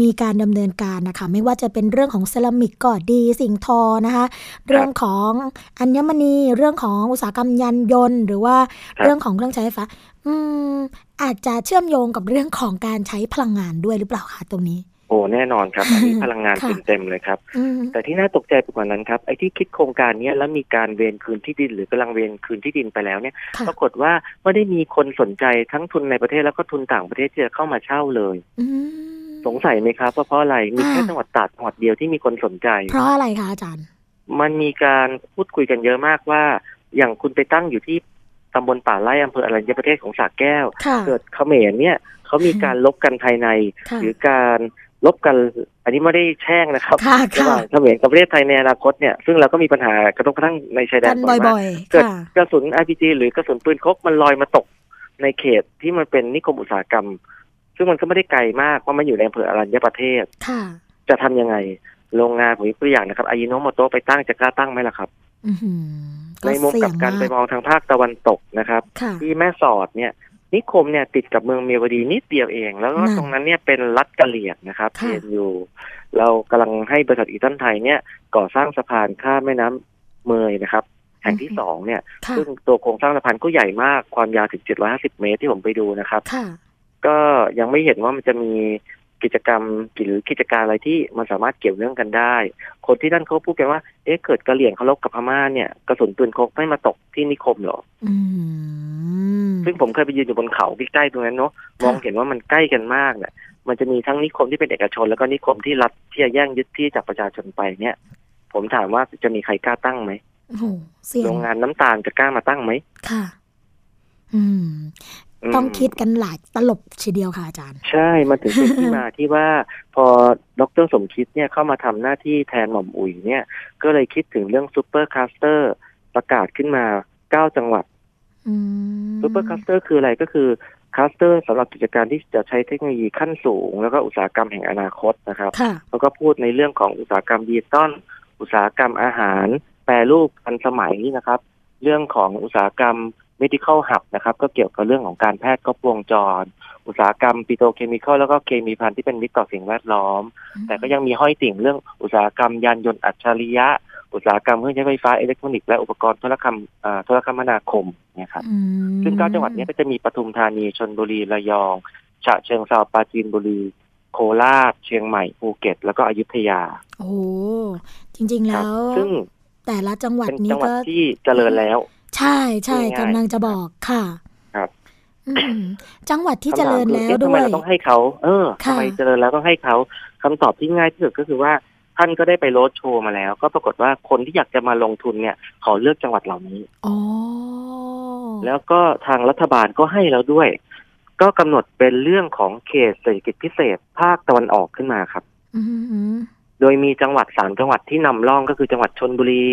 มีการดำเนินการนะคะไม่ว่าจะเป็นเรื่องของเซรามิกก็ดีสิ่งทอนะคะเรื่องของอัญมณีเรื่องของอุตสาหกรรมยานยนต์ หรือว่าครับเรื่องของเครื่องใช้ไฟฟ้าอืมอาจจะเชื่อมโยงกับเรื่องของการใช้พลังงานด้วยหรือเปล่าคะตรงนี้ โอ้แน่นอนครับอันนี้พลังงานค่ะเต็มๆเลยครับอืมแต่ที่น่าตกใจไปกว่านั้นครับไอ้ที่คิดโครงการเนี้ยแล้วมีการเวนคืนที่ดิน หรือกำลังเวนคืนที่ดินไปแล้วเนี่ยค่ะปรากฏว่าไม่ได้มีคนสนใจทั้งทุนในประเทศแล้วก็ทุนต่างประเทศที่จะเข้ามาเช่าเลยอืมสงสัยไหมครับว่าเพราะอะไรมีแค่อ่าจังหวัดตราดจังหวัดเดียวที่มีคนสนใจ เพราะอะไรคะอาจารย์ มันมีการพูดคุยกันเยอะมากว่า อย่างคุณไปตั้งอยู่ที่ตำบลป่าไร่อำเภออรัญญประเทศของสระแก้วค่ะเกิดเขมรเนี่ยเขามีการลบกันภายในค่ะหรือการ ลบกัน อันนี้ไม่ได้แช่งนะครับค่ะระหค่ะว่างเขมรกับประเทศไทยในอนาคตเนี่ย ซึ่งเราก็มีปัญหากระทบกระทั่งในชายแดกันนบ่อยมากบ่อยเกิๆดค่ะกระสุน RPG หรือกระสุนปืนคกมันลอยมาตกในเขตที่มันเป็นนิคมอุตสาหกรรม ซึ่งมันก็ไม่ได้ไกลมากเพราะมันอยู่ในอำเภออรัญญประเทศค่ะจะทำยังไง โรงงานผมยกตัวอย่างนะครับอายิโนโมโตะไปตั้งจะกล้าตั้งไหมล่ะครับอื้อหือในมุมกลับกันไปมองทางภาคตะวันตกนะครับค่ะที่แม่สอดเนี่ย นิคมเนี่ยติดกับเมืองเมียวดีนิดเดียวเอง แล้วก็นั่นตรงนั้นเนี่ยเป็นรัฐกะเหรี่ยงนะครับค่ะเห็นอยู่เรากำลังให้บริษัทอีตันไทยเนี่ยก่อสร้างสะพานข้ามแม่น้ำเมยนะครับแห่งที่สองเนี่ยค่ะซึ่งตัวโครงสร้างสะพานก็ใหญ่มาก ความยาวถึง 750 เมตรที่ผมไปดูนะครับค่ะก็ยังไม่เห็นว่ามันจะมี กิจกรรมหรือกิจการอะไรที่มันสามารถเกี่ยวเนื่องกันได้ คนที่นั่นเขาพูดกันว่า เอ๊ะเกิดกะเหรี่ยงเขาลบกับพม่าเนี่ยกระสุนปืนคกไม่มาตกที่นิคมเหรออืมซึ่งผมเคยไปยืนอยู่บนเขาใกล้ๆตรงนั้นเนาะมองเห็นว่ามันใกล้กันมากเนี่ยมันจะมีทั้งนิคมที่เป็นเอกชน แล้วก็นิคมที่รัฐที่จะแย่งยึดที่จากประชาชนไปเนี่ย ผมถามว่าจะมีใครกล้าตั้งไหมโอ้โหเสี่ยโรงงานน้ำตาลจะกล้ามาตั้งไหมค่ะ อืมม ต้องคิดกันหลายตลบทีเดียวค่ะอาจารย์ ใช่ มันถึงเป็นที่มาที่ว่าพอดรสมคิดเนี่ยเข้ามาทำหน้าที่แทนหม่อมอุ๋ยเนี่ย ก็เลยคิดถึงเรื่องซูเปอร์ค s สเตอร์ประกาศขึ้นมาเก้าจังหวัดอืมซูเปอร์ค s สเตอร์คืออะไรก็คือค s สเตอร์สำหรับกิจการที่จะใช้เทคโนโลยีขั้นสูง แล้วก็อุตสาหกรรมแห่งอนาคตนะครับค่ะเขาก็พูดในเรื่องของอุตสาหกรรมดิจิตอลอุตสาหกรรมอาหาร แปรรูปทันสมัยนะครับ เรื่องของอุตสาหกรรม medical hub นะครับ ก็เกี่ยวกับเรื่องของการแพทย์ครบวงจร อุตสาหกรรมปิโตรเคมีคอลแล้วก็เคมีภัณฑ์ที่เป็นมิตรต่อสิ่งแวดล้อม แต่ก็ยังมีห้อยติ่งเรื่องอุตสาหกรรมยานยนต์อัจฉริยะ อุตสาหกรรมเครื่องใช้ไฟฟ้าอิเล็กทรอนิกส์และอุปกรณ์โทรคมอ่าโทรคมนาคมเนี่ยครับอืมซึ่งเก้าจังหวัดเนี้ก็จะมีปทุมธานีชลบุรีระยอง ฉะเชิงเทราปราจีนบุรีโคราชเชียงใหม่ภูเก็ต แล้วก็อยุธยา โอ้โหจริงๆครัแล้บวซึ่งแต่ละจังหวัดเป็นนี้จังหวัดก็ที่เจริญแล้ว ใช่ใช่ง่ายๆกำลังจะบอกค่ะ ครับอืมจังหวัดที่เจริญคำถามแล้วคือเอ๊ะด้ทำวไมยเราต้องให้เขาเออค่ะทำไมเจริญแล้วต้องให้เขาคำตอบที่ง่ายที่สุดก็คือว่าท่านก็ได้ไปโรดโชว์มาแล้ว ก็ปรากฏว่าคนที่อยากจะมาลงทุนเนี่ยขอเลือกจังหวัดเหล่านี้อ๋อแล้วก็ทางรัฐบาลก็ให้แล้วด้วย ก็กำหนดเป็นเรื่องของเขตเศรษฐกิจพิเศษภาคตะวันออกขึ้นมาครับอืม โดยมีจังหวัดสามจังหวัดที่นำร่องก็คือจังหวัดชนบุรี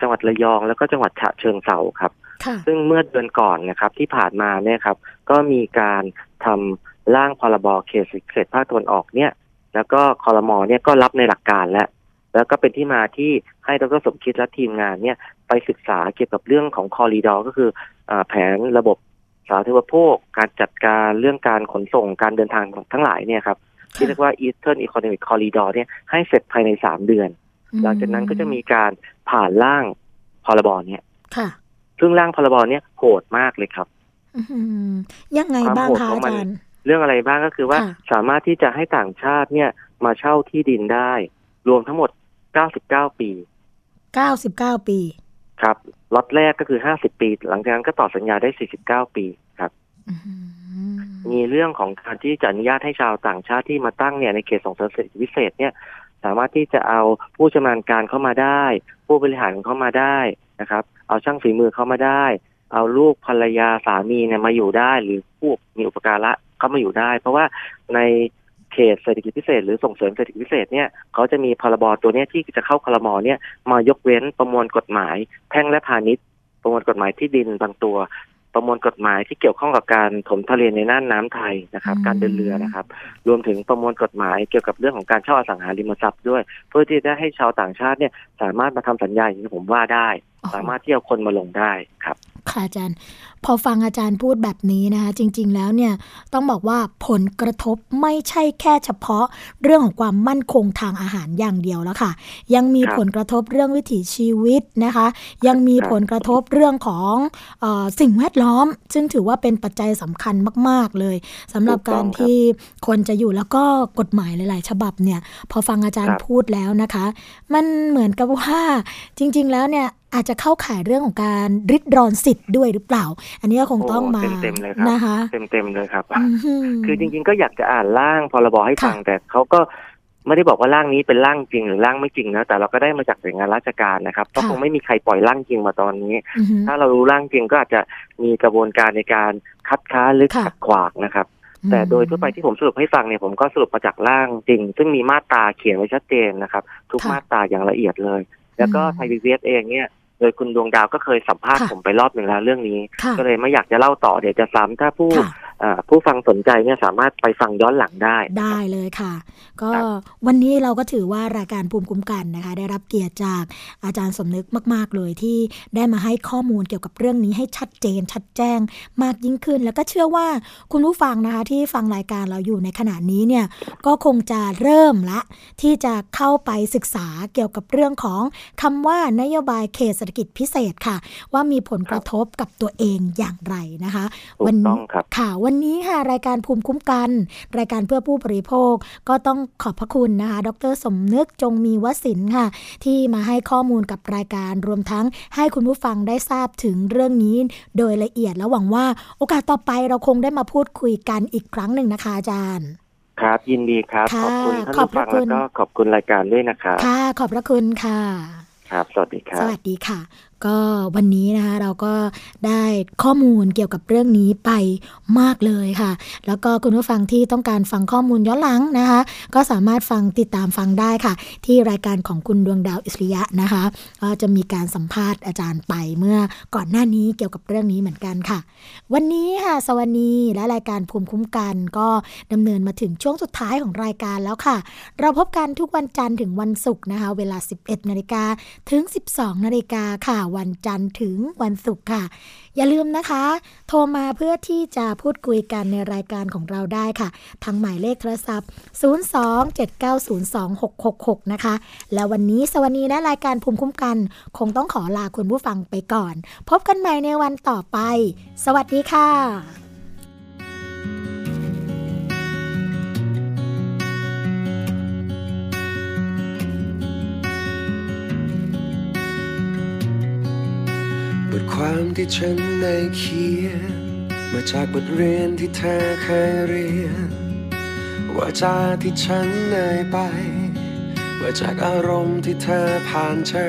จังหวัดระยอง แล้วก็จังหวัดฉะเชิงเทราครับค่ะซึ่งเมื่อเดือนก่อนนะครับที่ผ่านมาเนี่ยครับ ก็มีการทำร่างพรบเขตเขตภาคตะวันออกเนี่ย แล้วก็คอรมอเนี่ยก็รับในหลักการแล้วแล้วก็เป็นที่มาที่ให้ดรสมคิดและทีมงานเนี่ยไปศึกษาเกี่ยวกับเรื่องของคอรีดอก็คืออาแผนระบบสาธารณูปโภค การจัดการเรื่องการขนส่งการเดินทางทั้งหลายเนี่ยครับ ที่เรียกว่า Eastern Economic Corridor เนี่ยให้เสร็จภายในสามเดือน หลังจากนั้นก็จะมีการผ่านร่างพรบเนี่ยค่ะซึ่งร่างพรบเนี่ยโหดมากเลยครับอืมยังไงความบ้างโหดคะของอามันจารย์เรื่องอะไรบ้างก็คือว่าค่ะสามารถที่จะให้ต่างชาติเนี่ยมาเช่าที่ดินได้ รวมทั้งหมด 99 ปี 99 ปี ครับล็อตแรกก็คือ 50 ปี หลังจากนั้นก็ต่อสัญญาได้ 49 ปีครับอื มีเรื่องของการที่จะอนุญาตให้ชาวต่างชาติที่มาตั้งเนี่ยในเขตส่งเสริมเศรษฐกิจพิเศษเนี่ย สามารถที่จะเอาผู้ชำนาญการเข้ามาได้ ผู้บริหารเข้ามาได้นะครับ เอาช่างฝีมือเข้ามาได้ เอาลูกภรรยาสามีเนี่ยมาอยู่ได้ หรือผู้มีอุปการะเข้ามาอยู่ได้ เพราะว่าในเขตเศรษฐกิจพิเศษหรือส่งเสริมเศรษฐกิจพิเศษเนี่ยเขาจะมีพรบตัวเนี้ยที่จะเข้าคลมอเนี่ยมายกเว้นประมวลกฎหมายแพ่งและพาณิชย์ประมวลกฎหมายที่ดินบางตัว ประมวลกฎหมายที่เกี่ยวข้องกับการถมทะเลในน่านน้ำไทยนะครับอืมการเดินเรือนะครับ รวมถึงประมวลกฎหมายเกี่ยวกับเรื่องของการเช่าอสังหาริมทรัพย์ด้วย เพื่อที่จะให้ชาวต่างชาติเนี่ยสามารถมาทำสัญญาอย่างที่ผมว่าได้ สามารถที่เอาคนมาลงได้ครับ ค่ะอาจารย์ พอฟังอาจารย์พูดแบบนี้นะคะ จริง ๆ แล้วเนี่ยต้องบอกว่าผลกระทบไม่ใช่แค่เฉพาะเรื่องของความมั่นคงทางอาหารอย่างเดียวแล้วค่ะ ยังมีครับผลกระทบเรื่องวิถีชีวิตนะคะ ยังมีครับผลกระทบเรื่องของเออสิ่งแวดล้อม ซึ่งถือว่าเป็นปัจจัยสำคัญมาก ๆ เลยสำหรับการที่คนจะอยู่แล้วก็กฎหมายหลาย ๆ ฉบับเนี่ย พอฟังอาจารย์พูดแล้วนะคะ มันเหมือนกับว่าจริง ๆ แล้วเนี่ย อาจจะเข้าข่ายเรื่องของการริดรอนสิทธิ์ด้วยหรือเปล่า อันนี้ก็คงต้องมาโเต็มๆเลยครับนะคะเต็มๆเลยครับอือหืคือจริง ๆ ก็อยากจะอ่านร่างพรบให้ฟังค่ะแต่เขาก็ไม่ได้บอกว่าร่างนี้เป็นร่างจริงหรือร่างไม่จริงนะแต่เราก็ได้มาจากหน่วยงานราชการนะครับก็ค่ะคงไม่มีใครปล่อยร่างจริงมาตอนนี้อือหือถ้าเรารู้ร่างจริงก็อาจจะมีกระบวนการในการคัดค้านหรือค่ะขัดขวางนะครับ แต่โดยทั่วไปที่ผมสรุปให้ฟังเนี่ยผมก็สรุปมาจากร่างจริง ซึ่งมีมาตราเขียนไว้ชัดเจนนะครับ ทุกค่ะมาตราอย่างละเอียดเลย แล้วก็อืมไทยพีบีเองเนี่ยโดยคุณดวงดาวก็เคยสัมภาษณ์ค่ะผมไปรอบหนึ่งแล้วเรื่องนี้ ค่ะก็เลยไม่อยากจะเล่าต่อเดี๋ยวจะซ้ำถ้าผู้ค่ะอ่า ผู้ฟังสนใจเนี่ยสามารถไปฟังย้อนหลังได้ ได้เลยค่ะ ก็ครับวันนี้เราก็ถือว่ารายการภูมิคุ้มกันนะคะ ได้รับเกียรติจากอาจารย์สมนึกมาก ๆ เลยที่ได้มาให้ข้อมูลเกี่ยวกับเรื่องนี้ให้ชัดเจน ชัดแจ้งมากยิ่งขึ้น แล้วก็เชื่อว่าคุณผู้ฟังนะคะที่ฟังรายการเราอยู่ในขณะนี้เนี่ยก็คงจะเริ่มละ ที่จะเข้าไปศึกษาเกี่ยวกับเรื่องของคำว่านโยบายเขตเศรษฐกิจพิเศษค่ะ ว่ามีผลกระทบกับตัวเองอย่างไรนะคะถูกต้องครับค่ะวันนี้ค่ะรายการภูมิคุ้มกัน รายการเพื่อผู้บริโภคก็ต้องขอบพระคุณนะคะ ดรสมนึกจงมีวสินทร์ค่ะ ที่มาให้ข้อมูลกับรายการรวมทั้งให้คุณผู้ฟังได้ทราบถึงเรื่องนี้ โดยละเอียดและหวังว่า โอกาสต่อไปเราคงได้มาพูดคุยกันอีกครั้งหนึ่งนะคะอาจารย์ครับ ยินดีครับค่ะขอบคุณท่านขอบผู้พระฟังคุแล้วณก็ขอบคุณรายการด้วยนะครับค่ะ ขอบพระคุณค่ะ ครับ สวัสดีครับ สวัสดีค่ะ ก็วันนี้นะคะเราก็ได้ข้อมูลเกี่ยวกับเรื่องนี้ไปมากเลยค่ะ แล้วก็คุณผู้ฟังที่ต้องการฟังข้อมูลย้อนหลังนะคะ ก็สามารถฟังติดตามฟังได้ค่ะ ที่รายการของคุณดวงดาวอิสริยะนะคะก็จะมีการสัมภาษณ์อาจารย์ไปเมื่อก่อนหน้านี้เกี่ยวกับเรื่องนี้เหมือนกันค่ะ วันนี้ค่ะสวัสดีและรายการภูมิคุ้มกันก็ดำเนินมาถึงช่วงสุดท้ายของรายการแล้วค่ะ เราพบกันทุกวันจันทร์ถึงวันศุกร์นะคะ เวลา 11นาฬิกาถึง 12นาฬิกาค่ะวันจันทร์ถึงวันศุกร์ค่ะ อย่าลืมนะคะ โทรมาเพื่อที่จะพูดคุยกันในรายการของเราได้ค่ะ ทางหมายเลขโทรศัพท์ 027902666 นะคะ และวันนี้สวัสดีและรายการภูมิคุ้มกัน คงต้องขอลาคุณผู้ฟังไปก่อน พบกันใหม่ในวันต่อไป สวัสดีค่ะ ความที่ฉันได้เขียน มาจากบทเรียนที่เธอเคยเรียน ว่าจาที่ฉันเอ่ยไปว่าจากอารมณ์ที่เธอผ่านเจอ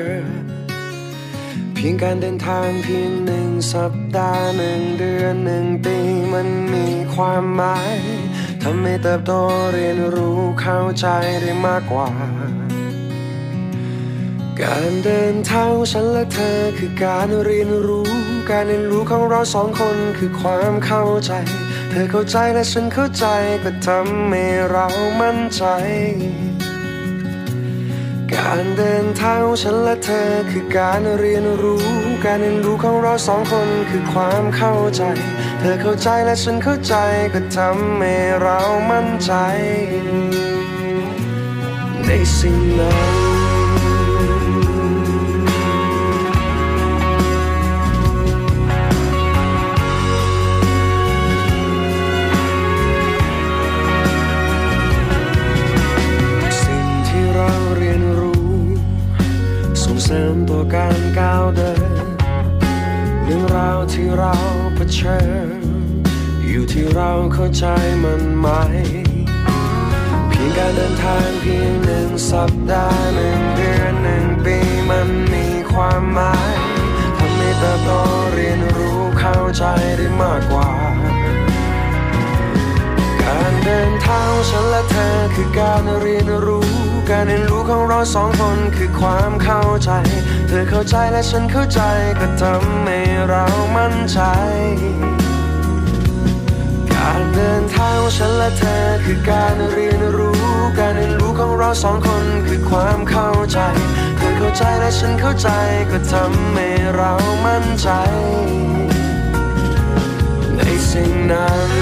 เพียงการเดินทางเพียงหนึ่งสัปดาห์หนึ่งเดือนหนึ่งปีมันมีความหมายทำให้เติบโตเรียนรู้เข้าใจได้มากกว่า การเดินทางของฉันและเธอคือการเรียนรู้ การเรียนรู้ของเราสองคนคือความเข้าใจ เธอเข้าใจและฉันเข้าใจก็ทำให้เรามั่นใจ การเดินทางของฉันและเธอคือการเรียนรู้ การเรียนรู้ของเราสองคนคือความเข้าใจ เธอเข้าใจและฉันเข้าใจก็ทำให้เรามั่นใจ ในสิ่งนั้น ริมตัวการก้าวเดินเรื่องราวที่เราเผชิญอยู่ที่เราเข้าใจมันไหม เพียงการเดินทางเพียงหนึ่งสัปดาห์หนึ่งเดือนหนึ่งปีมันมีความหมายทำให้เติบโตเรียนรู้เข้าใจได้มากกว่า การเดินทางฉันและเธอคือการเรียนรู้ การเรียนรู้ของเราสองคนคือความเข้าใจ เธอเข้าใจและฉันเข้าใจก็ทำให้เรามั่นใจ การเดินทางของฉันและเธอคือการเรียนรู้ การเรียนรู้ของเราสองคนคือความเข้าใจ เธอเข้าใจและฉันเข้าใจก็ทำให้เรามั่นใจ ในสิ่งนั้นใน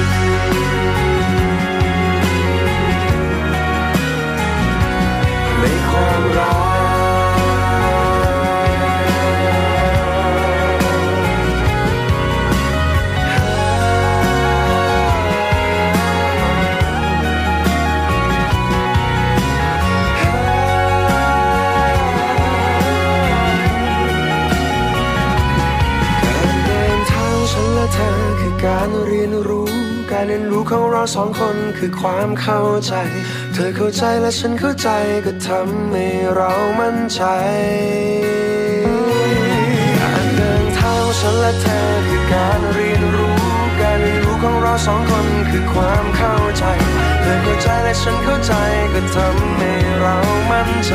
เรียนรู้ของเราสองคนคือความเข้าใจ เธอเข้าใจและฉันเข้าใจก็ทำให้เรามั่นใจการเดินทางของฉันและเธอคือการเรียนรู้ การเรียนรู้ของเราสองคนคือความเข้าใจ เธอเข้าใจและฉันเข้าใจก็ทำให้เรามั่นใจ